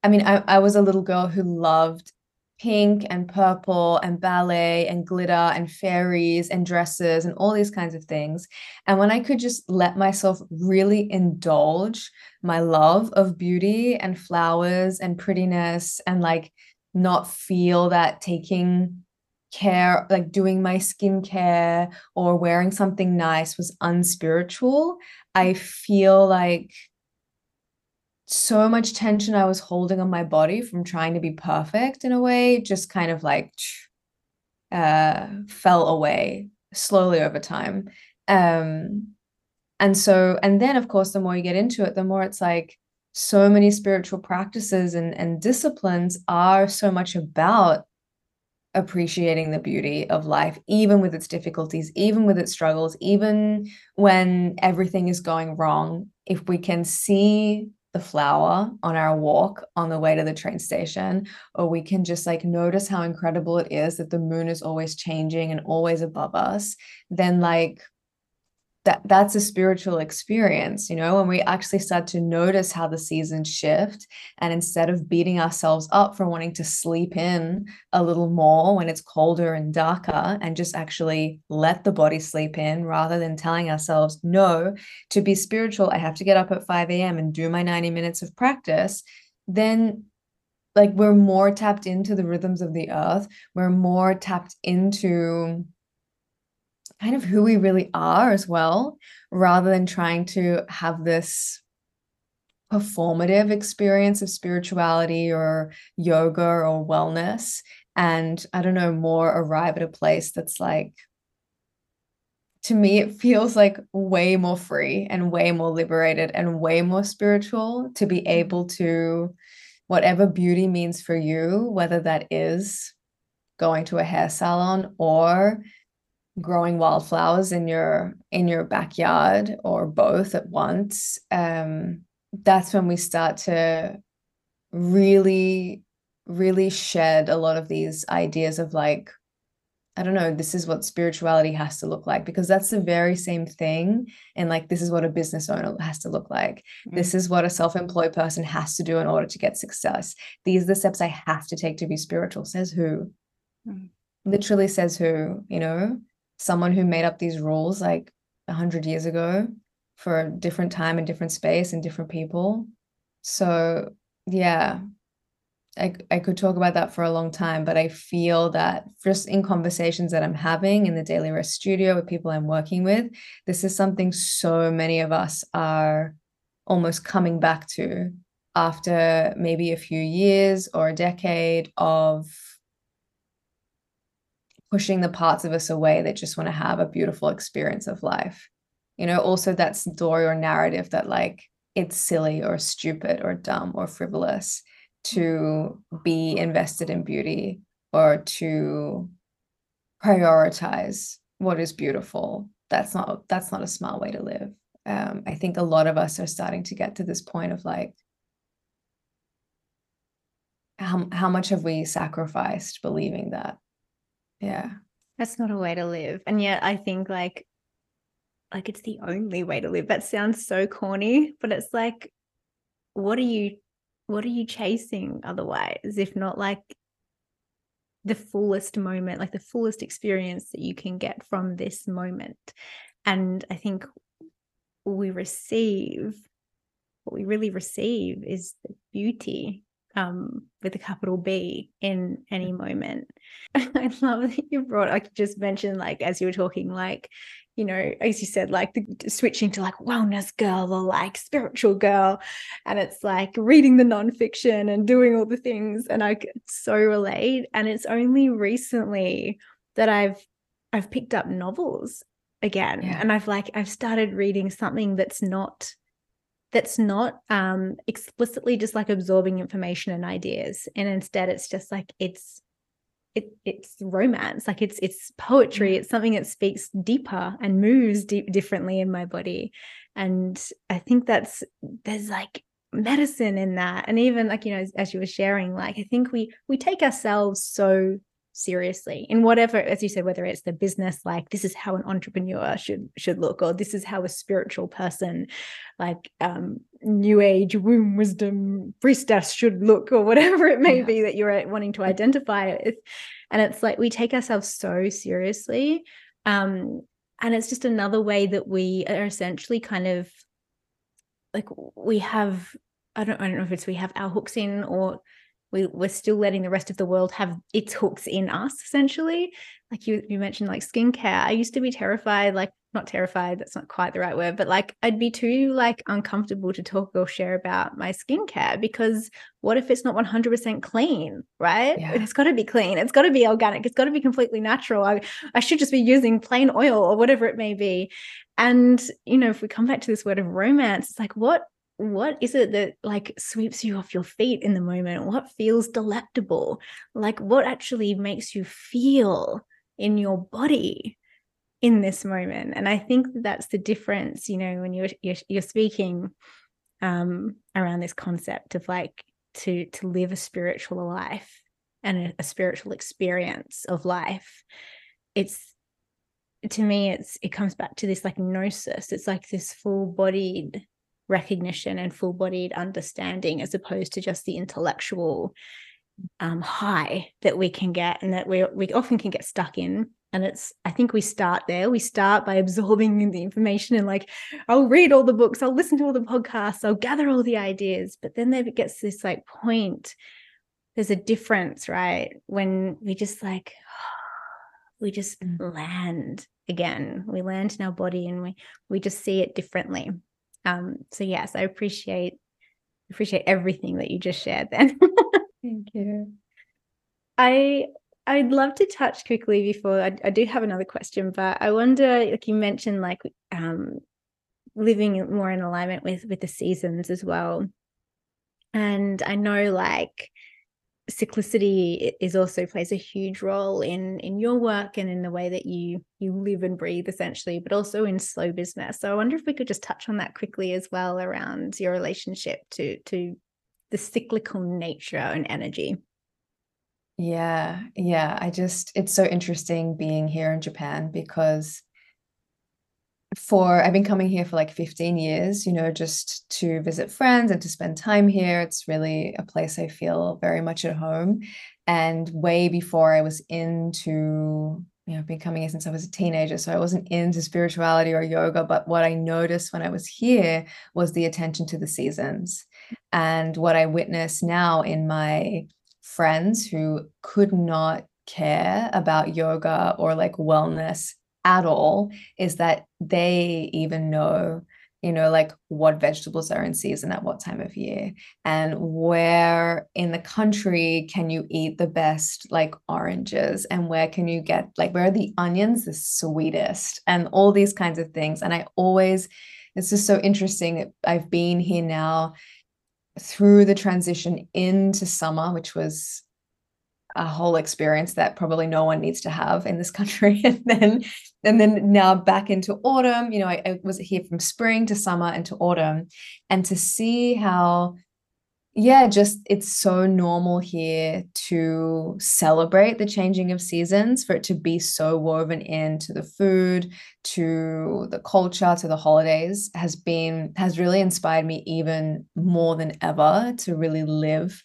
I mean, I, I was a little girl who loved pink and purple and ballet and glitter and fairies and dresses and all these kinds of things. And when I could just let myself really indulge my love of beauty and flowers and prettiness and like not feel that taking care, like doing my skincare or wearing something nice was unspiritual, I feel like so much tension I was holding on my body from trying to be perfect in a way just kind of like uh, fell away slowly over time. Um, and so, and then of course, the more you get into it, the more it's like so many spiritual practices and, and disciplines are so much about appreciating the beauty of life, even with its difficulties, even with its struggles, even when everything is going wrong. If we can see the flower on our walk on the way to the train station, or we can just like notice how incredible it is that the moon is always changing and always above us, then like that that's a spiritual experience you know when we actually start to notice how the seasons shift and instead of beating ourselves up for wanting to sleep in a little more when it's colder and darker and just actually let the body sleep in rather than telling ourselves no to be spiritual i have to get up at 5 a.m and do my 90 minutes of practice then like we're more tapped into the rhythms of the earth we're more tapped into kind of who we really are as well, rather than trying to have this performative experience of spirituality or yoga or wellness. And I don't know, more arrive at a place that's like, to me, it feels like way more free and way more liberated and way more spiritual to be able to, whatever beauty means for you, whether that is going to a hair salon or growing wildflowers in your in your backyard or both at once um that's when we start to really really shed a lot of these ideas of like I don't know, this is what spirituality has to look like because that's the very same thing. And like, this is what a business owner has to look like. Mm-hmm. This is what a self employed person has to do in order to get success. These are the steps I have to take to be spiritual. Says who? Mm-hmm. Literally says who, you know, someone who made up these rules like a hundred years ago for a different time and different space and different people. So, yeah, I, I could talk about that for a long time, but I feel that just in conversations that I'm having in the Daily Rest studio with people I'm working with, this is something so many of us are almost coming back to after maybe a few years or a decade of pushing the parts of us away that just want to have a beautiful experience of life. You know, also that story or narrative that like it's silly or stupid or dumb or frivolous to be invested in beauty or to prioritize what is beautiful. That's not that's not a smart way to live. Um, i think a lot of us are starting to get to this point of like how, how much have we sacrificed believing that yeah that's not a way to live and yet i think like like it's the only way to live. That sounds so corny but it's like what are you what are you chasing otherwise if not like the fullest moment like the fullest experience that you can get from this moment? And i think we receive what we really receive is the beauty um, with a capital B in any moment. I love that you brought, like you just mentioned, like as you were talking, like you know, as you said, like the, switching to like wellness girl or like spiritual girl. And it's like reading the nonfiction and doing all the things. And I so relate. And it's only recently that I've I've picked up novels again. Yeah. And I've like I've started reading something that's not that's not um explicitly just like absorbing information and ideas. And instead it's just like it's it, it's romance like it's it's poetry mm. it's something that speaks deeper and moves deep differently in my body and i think that's there's like medicine in that and even like you know as, as you were sharing like i think we we take ourselves so seriously in whatever as you said whether it's the business like this is how an entrepreneur should should look or this is how a spiritual person like um new age womb wisdom priestess should look or whatever it may yeah. be that you're wanting to identify with and it's like we take ourselves so seriously um and it's just another way that we are essentially kind of like we have I don't I don't know if it's we have our hooks in or we, we're still letting the rest of the world have its hooks in us essentially. Like you you mentioned like skincare. I used to be terrified like not terrified that's not quite the right word but like i'd be too like uncomfortable to talk or share about my skincare because what if it's not 100% clean right? Yeah. it's got to be clean. It's got to be organic. It's got to be completely natural. I, I should just be using plain oil or whatever it may be. And you know if we come back to this word of romance it's like what what is it that like sweeps you off your feet in the moment? What feels delectable? Like what actually makes you feel in your body in this moment? And i think that's the difference you know when you're you're, you're speaking um around this concept of like to to live a spiritual life and a, a spiritual experience of life. It's to me it's it comes back to this like gnosis. It's like this full bodied recognition and full bodied understanding as opposed to just the intellectual um, high that we can get and that we, we often can get stuck in. And it's i think we start there. We start by absorbing the information and like i'll read all the books i'll listen to all the podcasts i'll gather all the ideas. But then there gets this like point there's a difference right when we just like we just mm. land again. We land in our body and we we just see it differently um, so yes, I appreciate appreciate everything that you just shared then. Thank you. I I'd love to touch quickly before I, I, do have another question, but I wonder, like you mentioned, like um, living more in alignment with with the seasons as well. And I know, like cyclicity is also plays a huge role in in your work and in the way that you you live and breathe essentially but also in slow business. So i wonder if we could just touch on that quickly as well around your relationship to to the cyclical nature and energy. Yeah yeah. I just it's so interesting being here in japan because for I've been coming here for like 15 years, you know, just to visit friends and to spend time here. It's really a place I feel very much at home. And way before I was into, you know, I've been coming here since I was a teenager. So I wasn't into spirituality or yoga. But what I noticed when I was here was the attention to the seasons. And what I witness now in my friends who could not care about yoga or like wellness at all is that they even know you know like what vegetables are in season at what time of year and where in the country can you eat the best like oranges and where can you get like where are the onions the sweetest and all these kinds of things. And i always it's just so interesting i've been here now through the transition into summer which was a whole experience that probably no one needs to have in this country. And then and then now back into autumn you know I, I, was here from spring to summer and to autumn and to see how yeah just it's so normal here to celebrate the changing of seasons for it to be so woven into the food to the culture to the holidays has been has really inspired me even more than ever to really live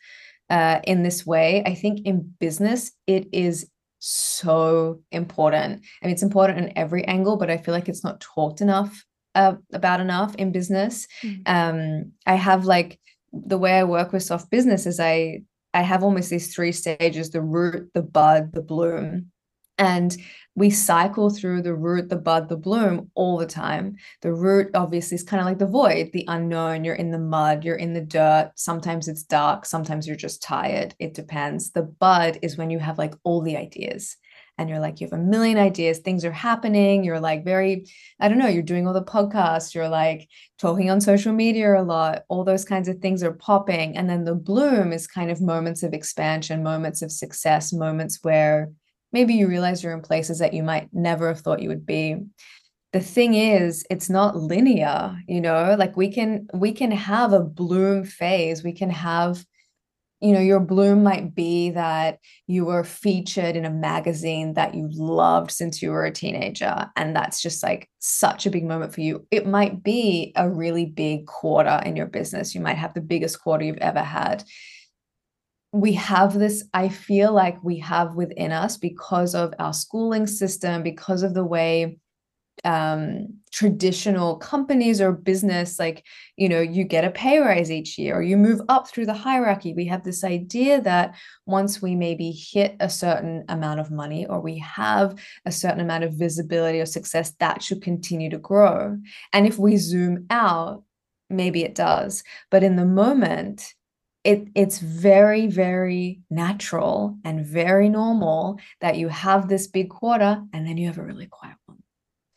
uh, in this way. I think in business, it is so important. I mean, it's important in every angle, but I feel like it's not talked enough uh, about enough in business. Mm. Um, I have like the way I work with soft business is I I have almost these three stages: the root, the bud, the bloom. And we cycle through the root, the bud, the bloom all the time. The root, obviously, is kind of like the void, the unknown. You're in the mud, you're in the dirt. Sometimes it's dark, sometimes you're just tired. It depends. The bud is when you have like all the ideas and you're like, you have a million ideas, things are happening. You're like, very, I don't know, you're doing all the podcasts, you're like talking on social media a lot, all those kinds of things are popping. And then the bloom is kind of moments of expansion, moments of success, moments where maybe you realize you're in places that you might never have thought you would be. The thing is it's not linear you know? Like we can we can have a bloom phase. We can have you know your bloom might be that you were featured in a magazine that you loved since you were a teenager and that's just like such a big moment for you. It might be a really big quarter in your business. You might have the biggest quarter you've ever had we have this i feel like we have within us because of our schooling system because of the way um traditional companies or business like you know you get a pay rise each year or you move up through the hierarchy. We have this idea that once we maybe hit a certain amount of money or we have a certain amount of visibility or success that should continue to grow. And if we zoom out maybe it does. But in the moment it it's very very natural and very normal that you have this big quarter and then you have a really quiet one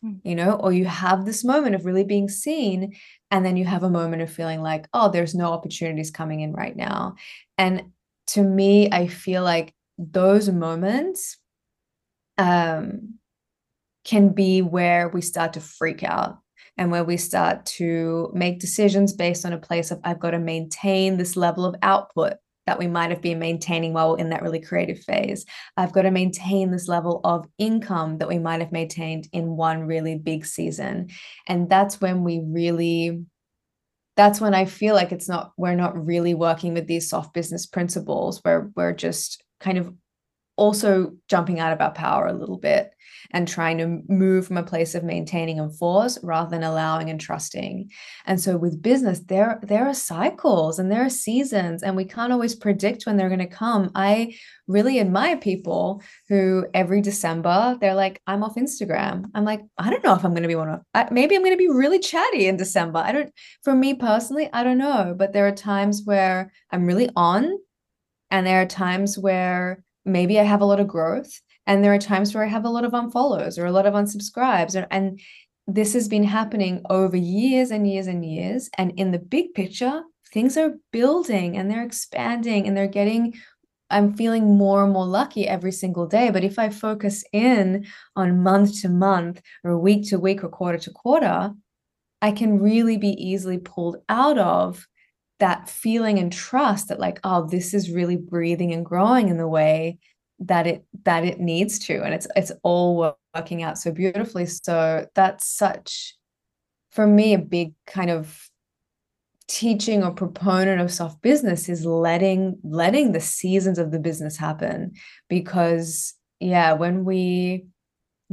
mm. you know or you have this moment of really being seen and then you have a moment of feeling like oh there's no opportunities coming in right now and to me i feel like those moments um can be where we start to freak out and where we start to make decisions based on a place of I've got to maintain this level of output that we might have been maintaining while we're in that really creative phase. I've got to maintain this level of income that we might have maintained in one really big season. And that's when we really that's when I feel like it's not we're not really working with these soft business principles where we're just kind of also jumping out of our power a little bit and trying to move from a place of maintaining and force rather than allowing and trusting. And so with business, there there are cycles and there are seasons, and we can't always predict when they're going to come. I really admire people who every December they're like, I'm off Instagram. I'm like, I don't know if I'm going to be one of. I, maybe I'm going to be really chatty in December. I don't. For me personally, I don't know. But there are times where I'm really on, and there are times where maybe I have a lot of growth and there are times where I have a lot of unfollows or a lot of unsubscribes. And, and this has been happening over years and years and years. And in the big picture, things are building and they're expanding and they're getting I'm feeling more and more lucky every single day. But if I focus in on month to month or week to week or quarter to quarter, I can really be easily pulled out of that feeling and trust that like oh this is really breathing and growing in the way that it that it needs to and it's it's all working out so beautifully. So that's such for me a big kind of teaching or proponent of soft business is letting letting the seasons of the business happen. Because yeah when we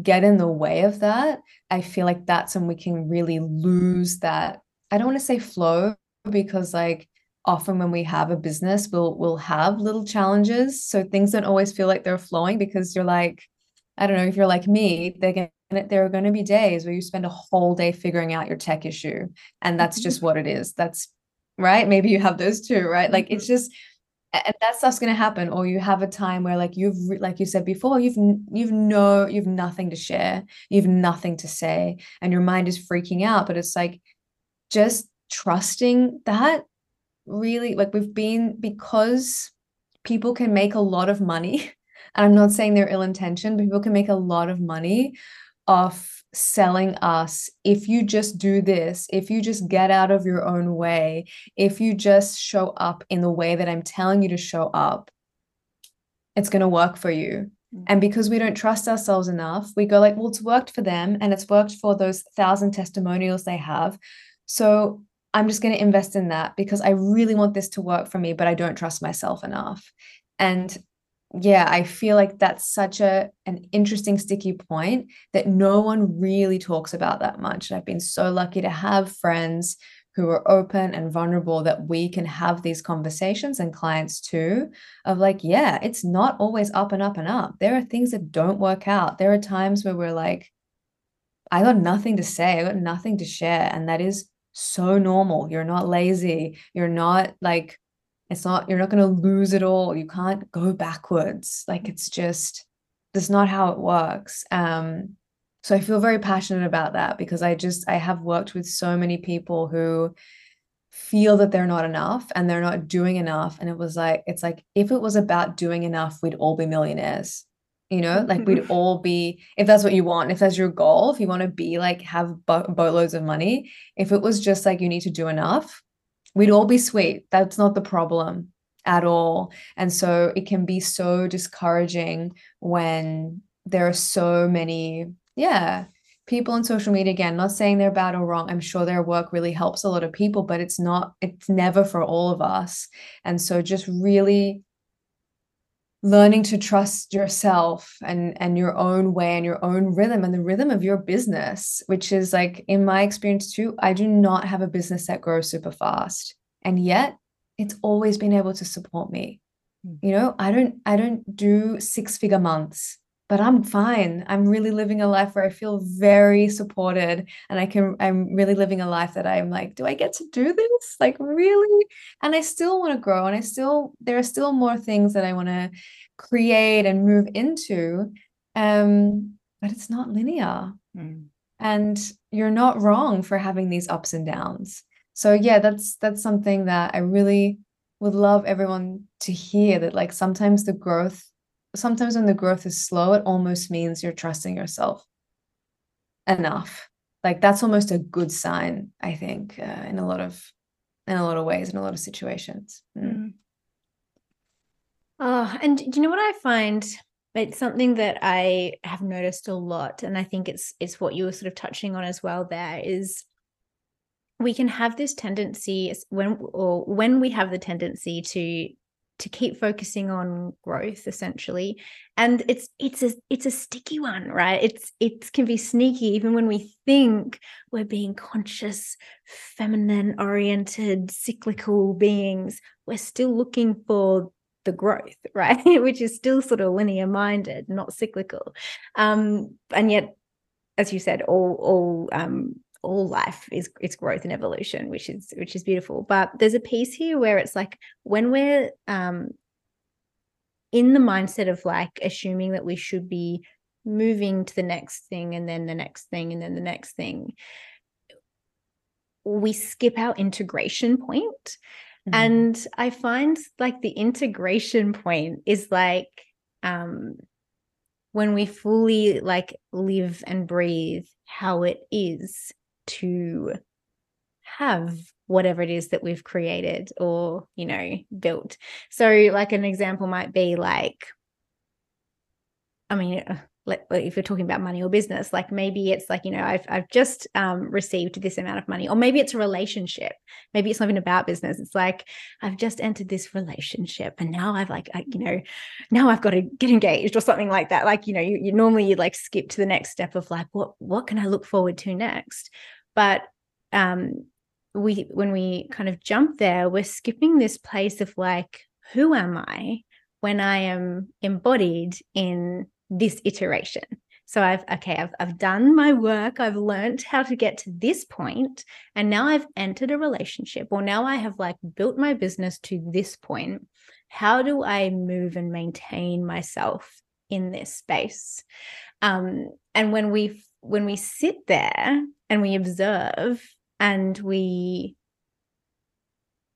get in the way of that i feel like that's when we can really lose that i don't want to say flow because like often when we have a business we'll we'll have little challenges so things don't always feel like they're flowing because you're like i don't know if you're like me they're going there are going to be days where you spend a whole day figuring out your tech issue and that's mm-hmm. just what it is that's right maybe you have those too right like it's mm-hmm. just and that stuff's going to happen or you have a time where like you've like you said before you've you've no you've nothing to share you've nothing to say and your mind is freaking out but it's like just trusting that really like we've been because people can make a lot of money and i'm not saying they're ill intentioned but people can make a lot of money off selling us if you just do this if you just get out of your own way if you just show up in the way that i'm telling you to show up it's going to work for you mm. and because we don't trust ourselves enough we go like well it's worked for them and it's worked for those thousand testimonials they have so I'm just going to invest in that because I really want this to work for me, but I don't trust myself enough. And yeah, I feel like that's such a an interesting sticky point that no one really talks about that much. And I've been so lucky to have friends who are open and vulnerable that we can have these conversations and clients too of like yeah it's not always up and up and up there are things that don't work out there are times where we're like i got nothing to say i got nothing to share and that is so normal. You're not lazy. You're not like, it's not, you're not going to lose it all. You can't go backwards. Like it's just, that's not how it works. Um, so I feel very passionate about that because I just, I have worked with so many people who feel that they're not enough and they're not doing enough. And it was like, it's like, if it was about doing enough, we'd all be millionaires you know like we'd all be if that's what you want if that's your goal if you want to be like have boatloads of money if it was just like you need to do enough we'd all be sweet. That's not the problem at all. And so it can be so discouraging when there are so many yeah people on social media again not saying they're bad or wrong i'm sure their work really helps a lot of people but it's not it's never for all of us. And so just really learning to trust yourself and and your own way and your own rhythm and the rhythm of your business which is like in my experience too i do not have a business that grows super fast. And yet it's always been able to support me. Mm. you know i don't i don't do six figure months but I'm fine. I'm really living a life where I feel very supported and I can I'm really living a life that I'm like, do I get to do this? Like really? And I still want to grow and I still there are still more things that I want to create and move into. Um but it's not linear. Mm. And you're not wrong for having these ups and downs. So yeah, that's that's something that I really would love everyone to hear that like sometimes the growth sometimes when the growth is slow, it almost means you're trusting yourself enough. Like that's almost a good sign, I think, uh, in a lot of in a lot of ways, in a lot of situations. Mm. Oh, and do you know what I find? It's something that I have noticed a lot, and I think it's it's what you were sort of touching on as well. There is we can have this tendency when or when we have the tendency to to keep focusing on growth essentially. And it's it's a it's a sticky one right? It's it can be sneaky even when we think we're being conscious feminine oriented cyclical beings. We're still looking for the growth right? Which is still sort of linear minded not cyclical. Um and yet as you said all all um all life is it's growth and evolution which is which is beautiful but there's a piece here where it's like when we're um in the mindset of like assuming that we should be moving to the next thing and then the next thing and then the next thing we skip our integration point Mm. And I find like the integration point is like um when we fully like live and breathe how it is to have whatever it is that we've created or you know built. So like an example might be like i mean uh, if you're talking about money or business like maybe it's like you know i've, I've just um, received this amount of money or maybe it's a relationship. Maybe it's not even about business. It's like i've just entered this relationship and now i've like I, you know now i've got to get engaged or something like that. Like you know you, you normally you like skip to the next step of like what what can i look forward to next but um we when we kind of jump there we're skipping this place of like who am i when i am embodied in this iteration. So I've okay, I've I've done my work, I've learned how to get to this point, and now I've entered a relationship, or now I have like built my business to this point. How do I move and maintain myself in this space? Um, and when we when we sit there and we observe and we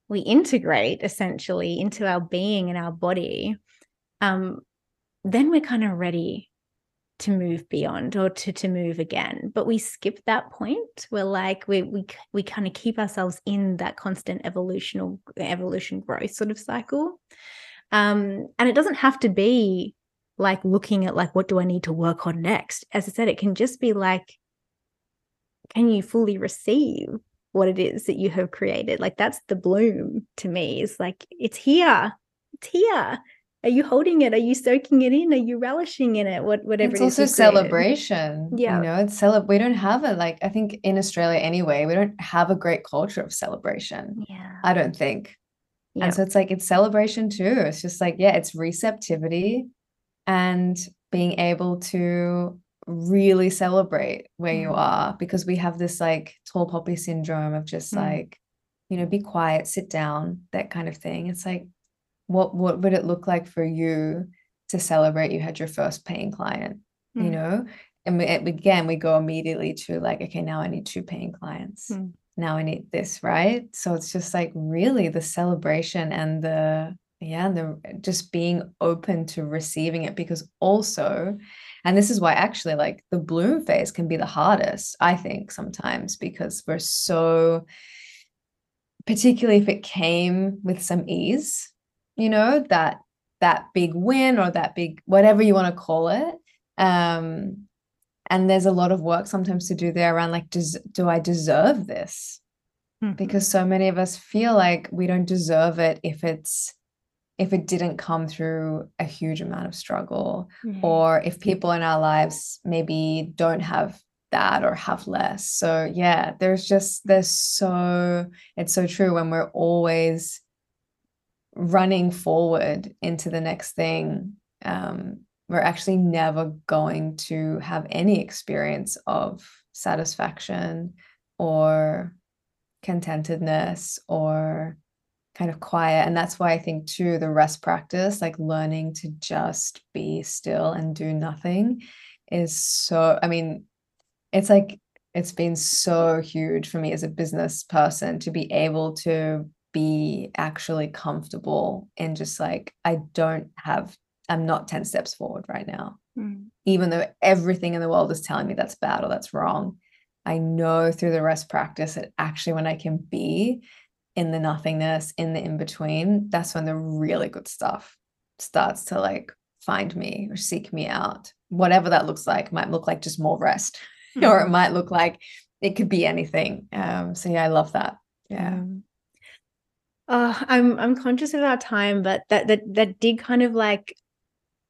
we integrate essentially into our being and our body um, then we're kind of ready to move beyond or to to move again. But we skip that point. We're like we we we kind of keep ourselves in that constant evolutional evolution growth sort of cycle. Um and it doesn't have to be like looking at like what do i need to work on next as i said it can just be like can you fully receive what it is that you have created like that's the bloom to me is like it's here it's here are you holding it? Are you soaking it in? Are you relishing in it? What whatever it's it also celebration. Yeah. You know, it's celeb we don't have it like I think in Australia anyway, we don't have a great culture of celebration. Yeah. I don't think. Yeah. And so it's like it's celebration too. It's just like, yeah, it's receptivity and being able to really celebrate where mm. you are because we have this like tall poppy syndrome of just mm. like, you know, be quiet, sit down, that kind of thing. It's like what what would it look like for you to celebrate you had your first paying client mm. you know and we, again we go immediately to like okay now i need two paying clients mm. now i need this right so it's just like really the celebration and the yeah and the just being open to receiving it because also and this is why actually like the bloom phase can be the hardest i think sometimes because we're so particularly if it came with some ease you know that that big win or that big whatever you want to call it um and there's a lot of work sometimes to do there around like does do i deserve this mm-hmm. because so many of us feel like we don't deserve it if it's if it didn't come through a huge amount of struggle mm-hmm. or if people in our lives maybe don't have that or have less so yeah there's just there's so it's so true when we're always running forward into the next thing, um, we're actually never going to have any experience of satisfaction or contentedness or kind of quiet. And that's why I think, too, the rest practice, like learning to just be still and do nothing, is so, I mean, it's like, it's been so huge for me as a business person to be able to be actually comfortable and just like I don't have I'm not 10 steps forward right now. Mm. Even though everything in the world is telling me that's bad or that's wrong. I know through the rest practice that actually when I can be in the nothingness, in the in between, that's when the really good stuff starts to like find me or seek me out. Whatever that looks like, might look like just more rest, mm. or it might look like it could be anything. Um, so yeah, I love that. Yeah. Uh, I'm I'm conscious of our time, but that that that did kind of like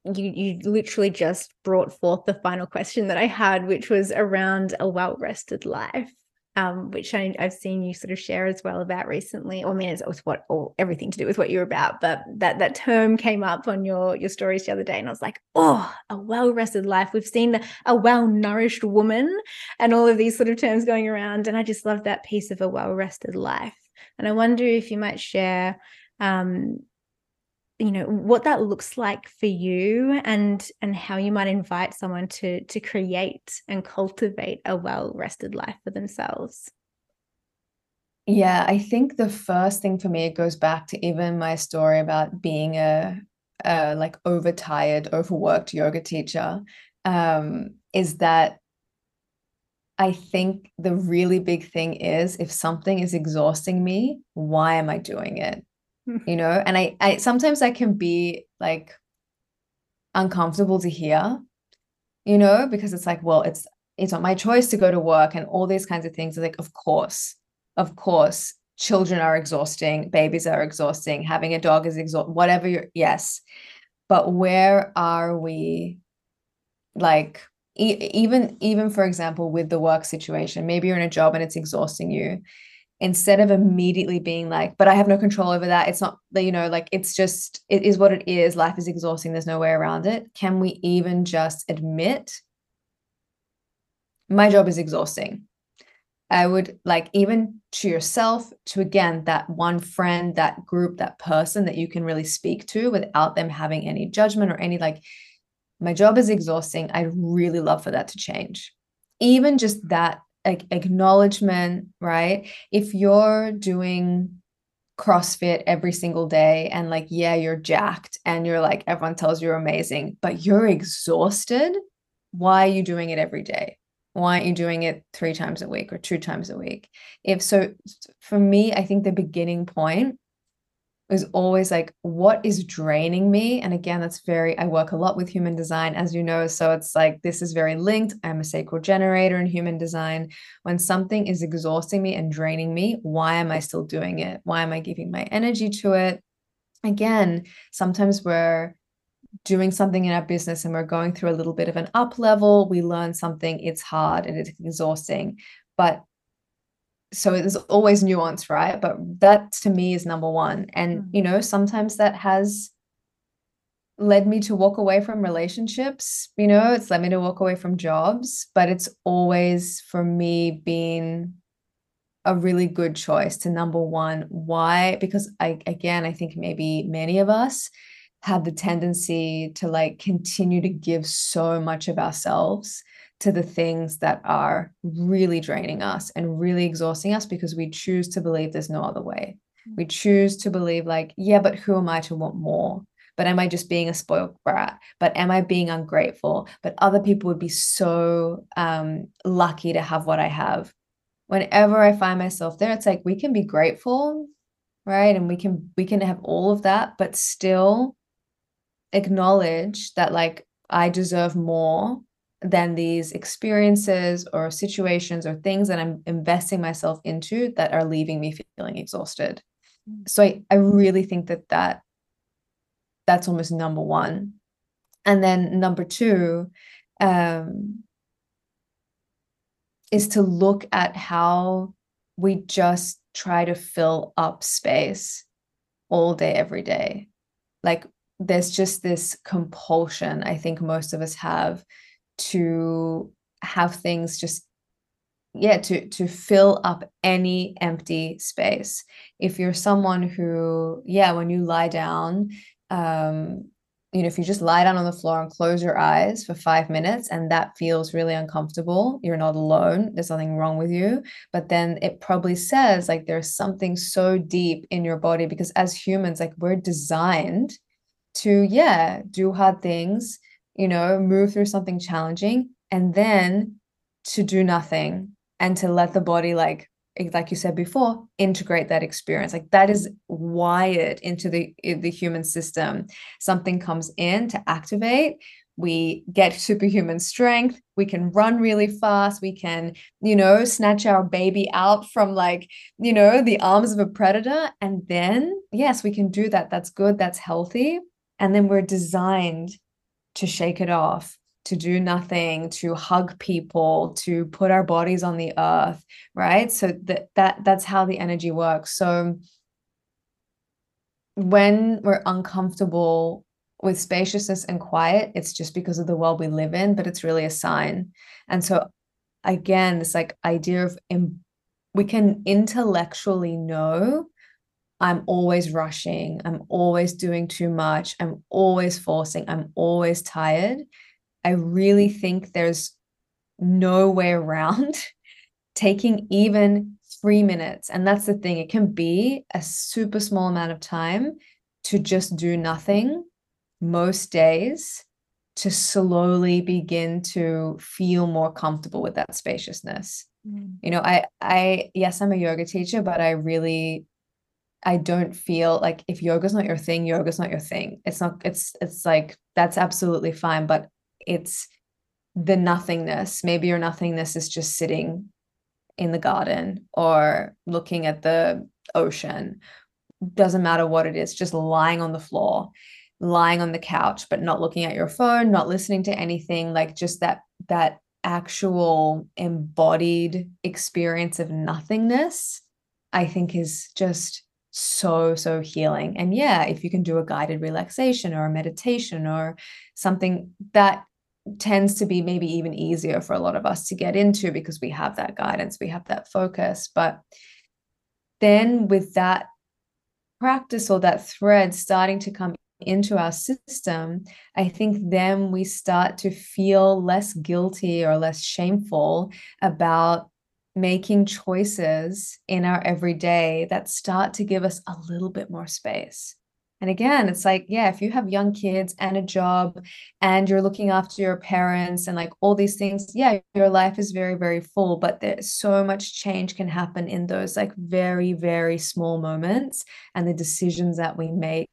you you literally just brought forth the final question that I had, which was around a well rested life, um, which I, have seen you sort of share as well about recently. Or I mean, it's, it's what or everything to do with what you're about, but that that term came up on your your stories the other day, and I was like, oh, a well rested life. We've seen a well nourished woman, and all of these sort of terms going around, and I just love that piece of a well rested life. And I wonder if you might share, um, you know, what that looks like for you, and and how you might invite someone to to create and cultivate a well rested life for themselves. Yeah, I think the first thing for me, it goes back to even my story about being a, a like overtired, overworked yoga teacher, um, is that I think the really big thing is if something is exhausting me, why am I doing it? You know, and I, I sometimes I can be like uncomfortable to hear, you know, because it's like, well, it's it's not my choice to go to work and all these kinds of things. Like, of course, of course, children are exhausting, babies are exhausting, having a dog is exhausting, whatever you're, yes. But where are we like e- even even for example with the work situation, maybe you're in a job and it's exhausting you. Instead of immediately being like, but I have no control over that. It's not, that you know, like it's just, it is what it is. Life is exhausting. There's no way around it. Can we even just admit my job is exhausting? I would like even to yourself, to again, that one friend, that group, that person that you can really speak to without them having any judgment or any like, my job is exhausting. I'd really love for that to change. Even just that like acknowledgement, right? If you're doing CrossFit every single day and like, yeah, you're jacked and you're like, everyone tells you you're amazing, but you're exhausted, why are you doing it every day? why aren't you doing it three times a week or two times a week if so for me i think the beginning point is always like what is draining me? And again that's very i work a lot with human design as you know so it's like this is very linked. I'm a sacral generator in human design. When something is exhausting me and draining me why am i still doing it? Why am i giving my energy to it? Again sometimes we're doing something in our business and we're going through a little bit of an up level, we learn something, it's hard and it's exhausting. But so there's always nuance, right? But that to me is number one. And, mm. you know, sometimes that has led me to walk away from relationships, you know, it's led me to walk away from jobs, but it's always for me been a really good choice to number one. Why? Because I, again, I think maybe many of us, have the tendency to like continue to give so much of ourselves to the things that are really draining us and really exhausting us because we choose to believe there's no other way. We choose to believe, like, yeah, but who am I to want more? But am I just being a spoiled brat? But am I being ungrateful? But other people would be so um, lucky to have what I have. Whenever I find myself there, it's like we can be grateful, right? And we can we can have all of that, but still acknowledge that like I deserve more than these experiences or situations or things that I'm investing myself into that are leaving me feeling exhausted. Mm. So I, I really think that that that's almost number one. And then number two um, is to look at how we just try to fill up space all day, every day. Like there's just this compulsion I think most of us have to have things just yeah to to fill up any empty space. If you're someone who yeah when you lie down um you know if you just lie down on the floor and close your eyes for 5 minutes and that feels really uncomfortable you're not alone there's nothing wrong with you but then it probably says like there's something so deep in your body because as humans like we're designed to yeah do hard things you know move through something challenging and then to do nothing and to let the body like eh, like you said before integrate that experience. Like that is wired into the eh, the human system. Something comes in to activate. We get superhuman strength. We can run really fast. We can you know snatch our baby out from like you know the arms of a predator. And then yes we can do that. That's good. That's healthy. And then we're designed to shake it off, to do nothing, to hug people, to put our bodies on the earth, right? So that that that's how the energy works. So when we're uncomfortable with spaciousness and quiet, it's just because of the world we live in, but it's really a sign. And so again, this like idea of we can intellectually know I'm always rushing. I'm always doing too much. I'm always forcing. I'm always tired. I really think there's no way around taking even three minutes. And that's the thing, it can be a super small amount of time to just do nothing most days to slowly begin to feel more comfortable with that spaciousness. Mm. You know, I I yes, I'm a yoga teacher, but I really I don't feel like if yoga's not your thing, yoga's not your thing. It's not it's it's like that's absolutely fine, but it's the nothingness. Maybe your nothingness is just sitting in the garden or looking at the ocean. Doesn't matter what it is, just lying on the floor lying on the couch but not looking at your phone not listening to anything like just that that actual embodied experience of nothingness i think is just so so healing. And yeah if you can do a guided relaxation or a meditation or something that tends to be maybe even easier for a lot of us to get into because we have that guidance we have that focus. But then with that practice or that thread starting to come into our system, I think then we start to feel less guilty or less shameful about making choices in our everyday that start to give us a little bit more space. And again, it's like, yeah, if you have young kids and a job and you're looking after your parents and like all these things, yeah, your life is very, very full, but there's so much change can happen in those like very, very small moments and the decisions that we make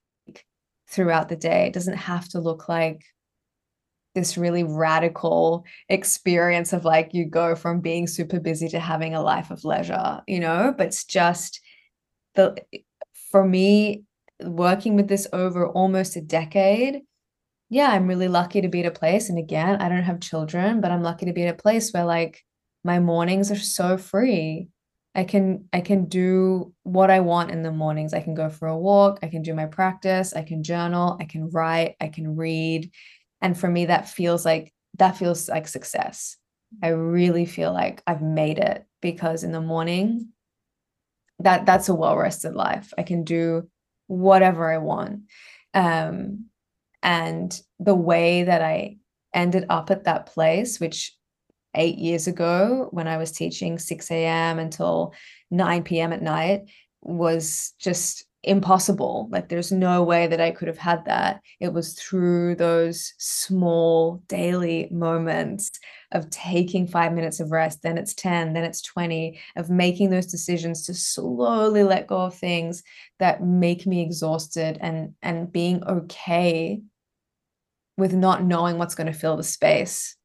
throughout the day. It doesn't have to look like this really radical experience of like you go from being super busy to having a life of leisure, you know, but it's just the for me working with this over almost a decade. Yeah, I'm really lucky to be at a place and again, I don't have children, but I'm lucky to be at a place where like my mornings are so free I can I can do what I want in the mornings. I can go for a walk, I can do my practice, I can journal, I can write, I can read. And for me that feels like that feels like success. I really feel like I've made it because in the morning that that's a well-rested life. I can do whatever I want. Um and the way that I ended up at that place which eight years ago when I was teaching 6 a.m. until 9 p.m. at night was just impossible. Like there's no way that I could have had that. It was through those small daily moments of taking five minutes of rest, then it's 10, then it's 20, of making those decisions to slowly let go of things that make me exhausted and and being okay with not knowing what's going to fill the space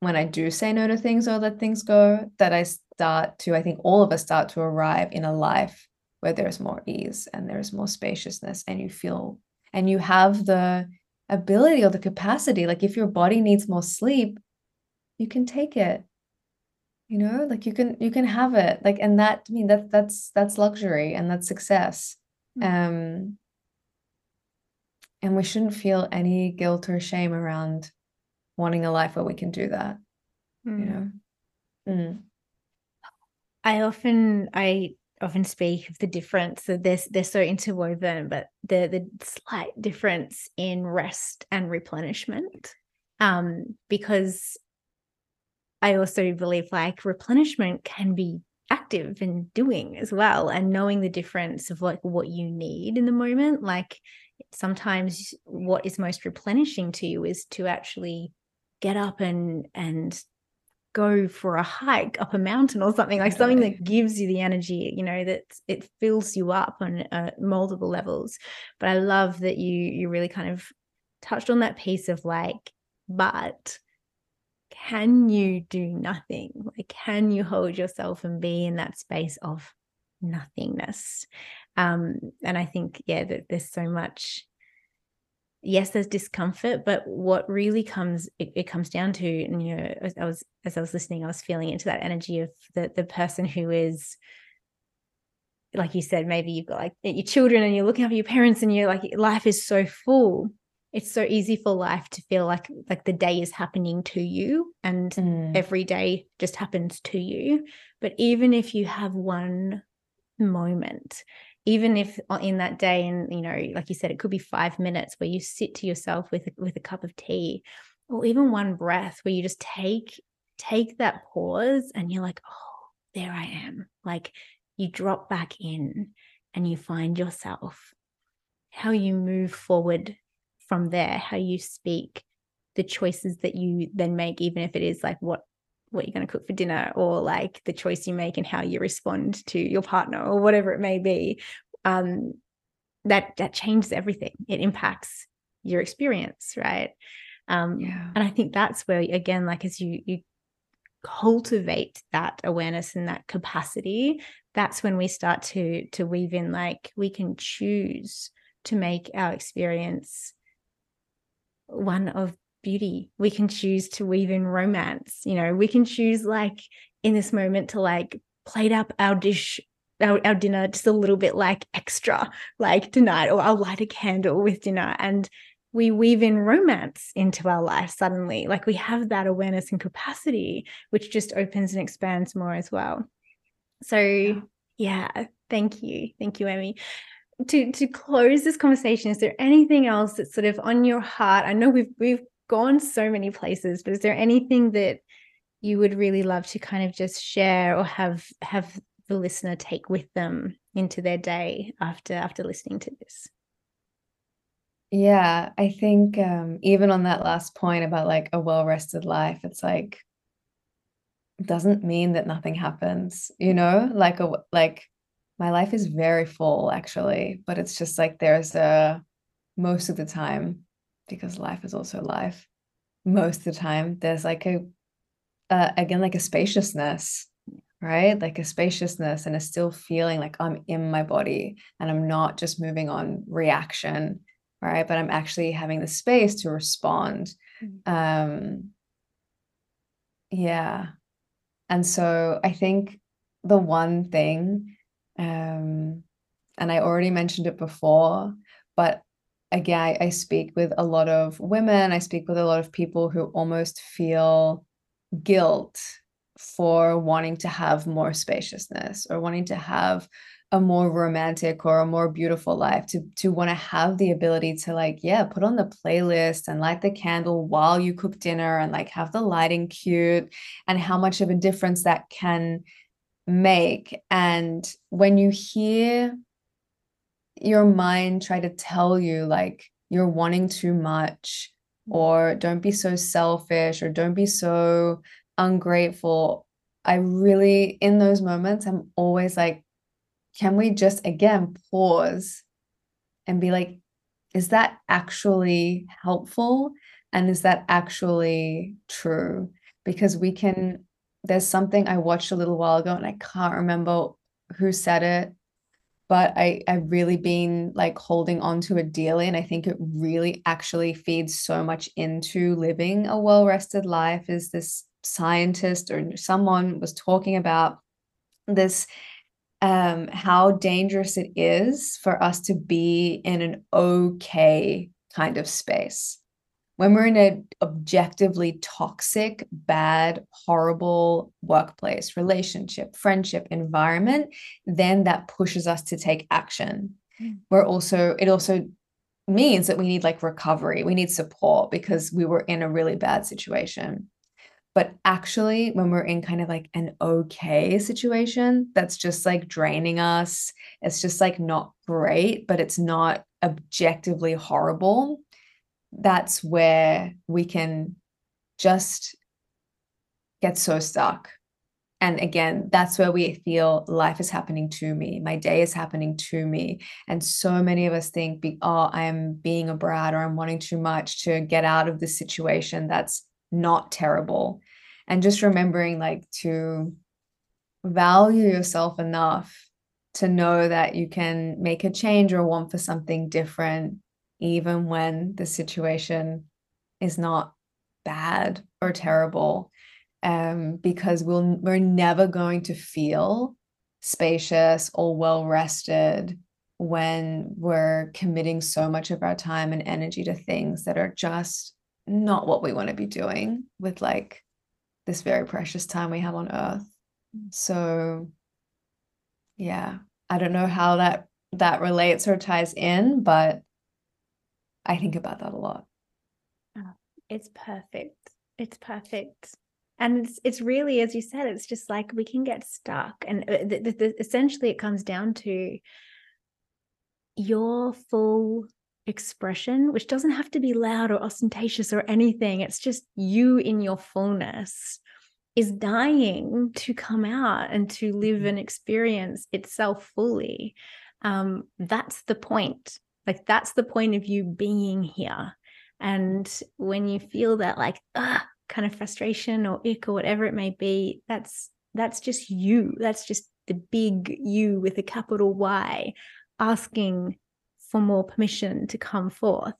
when I do say no to things or let things go, that I start to, I think all of us start to arrive in a life where there's more ease and there's more spaciousness and you feel and you have the ability or the capacity. Like if your body needs more sleep, you can take it. You know, like you can you can have it. Like and that I mean that that's that's luxury and that's success. Mm-hmm. Um and we shouldn't feel any guilt or shame around wanting a life where we can do that mm. you know mm. i often i often speak of the difference that they're, they're so interwoven but the the slight difference in rest and replenishment. Um because i also believe like replenishment can be active and doing as well and knowing the difference of like what you need in the moment like sometimes what is most replenishing to you is to actually get up and and go for a hike up a mountain or something like something that gives you the energy you know that it fills you up on uh, multiple levels. But i love that you you really kind of touched on that piece of like but can you do nothing? Like can you hold yourself and be in that space of nothingness? Um and i think yeah that there's so much yes there's discomfort but what really comes it, it, comes down to and you know as i was as i was listening i was feeling into that energy of the the person who is like you said maybe you've got like your children and you're looking after your parents and you're like life is so full it's so easy for life to feel like like the day is happening to you and mm. every day just happens to you but even if you have one moment even if uh, in that day and you know like you said it could be 5 minutes where you sit to yourself with with a cup of tea or even one breath where you just take take that pause and you're like oh there I am. Like you drop back in and you find yourself, how you move forward from there, how you speak, the choices that you then make, even if it is like what what you're going to cook for dinner or like the choice you make and how you respond to your partner or whatever it may be um that that changes everything it impacts your experience right um yeah. and i think that's where again like as you you cultivate that awareness and that capacity that's when we start to to weave in like we can choose to make our experience one of beauty. We can choose to weave in romance you know? We can choose like in this moment to like plate up our dish our, our dinner just a little bit like extra like tonight or i'll light a candle with dinner. And we weave in romance into our life suddenly. Like we have that awareness and capacity which just opens and expands more as well. So yeah, yeah thank you. Thank you Emmie to to close this conversation is there anything else that's sort of on your heart? I know we've we've gone so many places but is there anything that you would really love to kind of just share or have have the listener take with them into their day after after listening to this? Yeah i think um even on that last point about like a well-rested life it's like doesn't mean that nothing happens you know? Like a like my life is very full actually but it's just like there's a most of the time because life is also life most of the time there's like a uh, again like a spaciousness right? Like a spaciousness and a still feeling like i'm in my body and i'm not just moving on reaction right? But i'm actually having the space to respond. Mm-hmm. um yeah. And so i think the one thing um and i already mentioned it before but again I, speak with a lot of women i speak with a lot of people who almost feel guilt for wanting to have more spaciousness or wanting to have a more romantic or a more beautiful life to to want to have the ability to like yeah put on the playlist and light the candle while you cook dinner and like have the lighting cute and how much of a difference that can make. And when you hear your mind try to tell you like you're wanting too much or mm. don't be so selfish or don't be so ungrateful i really in those moments i'm always like can we just again pause and be like, is that actually helpful? And is that actually true? Because we can, there's something I watched a little while ago and I can't remember who said it, but I, I've really been like holding on to it dearly. And I think it really actually feeds so much into living a well rested life. Is this scientist or someone was talking about this um, how dangerous it is for us to be in an okay kind of space. When we're in an objectively toxic, bad, horrible workplace, relationship, friendship, environment, then that pushes us to take action. Mm. We're also, it also means that we need like recovery, we need support because we were in a really bad situation. But actually, when we're in kind of like an okay situation that's just like draining us, it's just like not great, but it's not objectively horrible. That's where we can just get so stuck. And again, that's where we feel life is happening to me. My day is happening to me. And so many of us think, oh, I am being a brat or I'm wanting too much to get out of this situation that's not terrible and just remembering like to value yourself enough to know that you can make a change or want for something different even when the situation is not bad or terrible um, because we'll we're never going to feel spacious or well rested when we're committing so much of our time and energy to things that are just not what we want to be doing with like this very precious time we have on earth. So yeah i don't know how that that relates or ties in but i think about that a lot. Oh, it's perfect. It's perfect. And it's it's really as you said it's just like we can get stuck and uh, the, the, the, essentially it comes down to your full expression which doesn't have to be loud or ostentatious or anything. It's just you in your fullness is dying to come out and to live mm-hmm. and experience itself fully. Um that's the point like that's the point of you being here. And when you feel that like ah kind of frustration or ick or whatever it may be that's that's just you. That's just the big you with a capital y asking for more permission to come forth.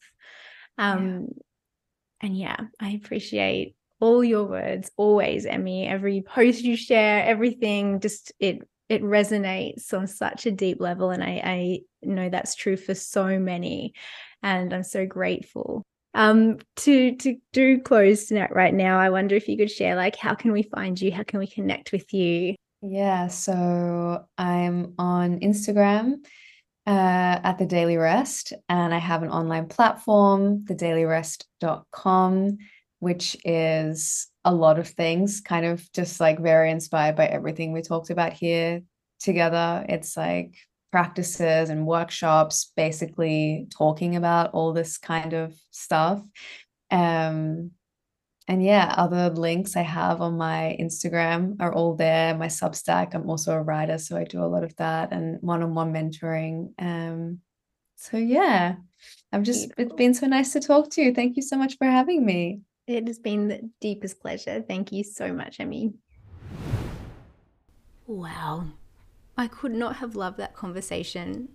Um yeah. and yeah i appreciate all your words always Emmie. Every post you share everything just it it resonates on such a deep level and i i know that's true for so many and i'm so grateful um, to to do close right now, I wonder if you could share like how can we find you? How can we connect with you? Yeah, so I'm on Instagram uh, at the Daily Rest, and I have an online platform, thedailyrest.com, which is a lot of things, kind of just like very inspired by everything we talked about here together. It's like practices and workshops basically talking about all this kind of stuff. Um and yeah other links i have on my instagram are all there my substack i'm also a writer so i do a lot of that and one-on-one mentoring. Um so yeah i've just it's been so nice to talk to you. Thank you so much for having me it has been the deepest pleasure thank you so much Emmie wow I could not have loved that conversation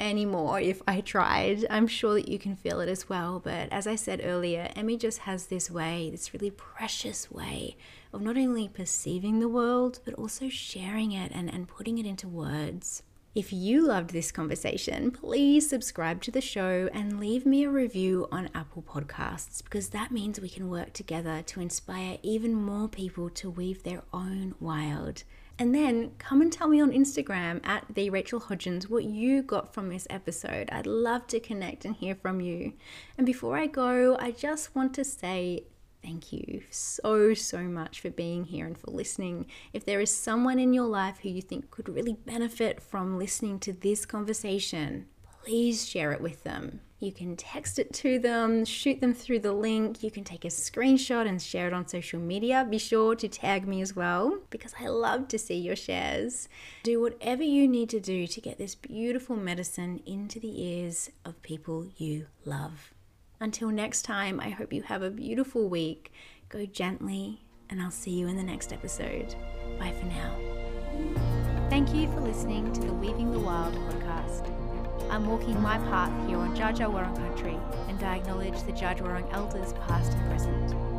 anymore if I tried. I'm sure that you can feel it as well. But as I said earlier, Emmie just has this way, this really precious way of not only perceiving the world, but also sharing it and, and putting it into words. If you loved this conversation, please subscribe to the show and leave me a review on Apple Podcasts because that means we can work together to inspire even more people to weave their own wild. And then come and tell me on Instagram at the Rachel Hodgins what you got from this episode. I'd love to connect and hear from you. And before I go, I just want to say thank you so, so much for being here and for listening. If there is someone in your life who you think could really benefit from listening to this conversation, please share it with them. You can text it to them, shoot them through the link. You can take a screenshot and share it on social media. Be sure to tag me as well because I love to see your shares. Do whatever you need to do to get this beautiful medicine into the ears of people you love. Until next time, I hope you have a beautiful week. Go gently, and I'll see you in the next episode. Bye for now. Thank you for listening to the Weaving the Wild podcast. I'm walking my path here on Wurrung country, and I acknowledge the Wurrung elders past and present.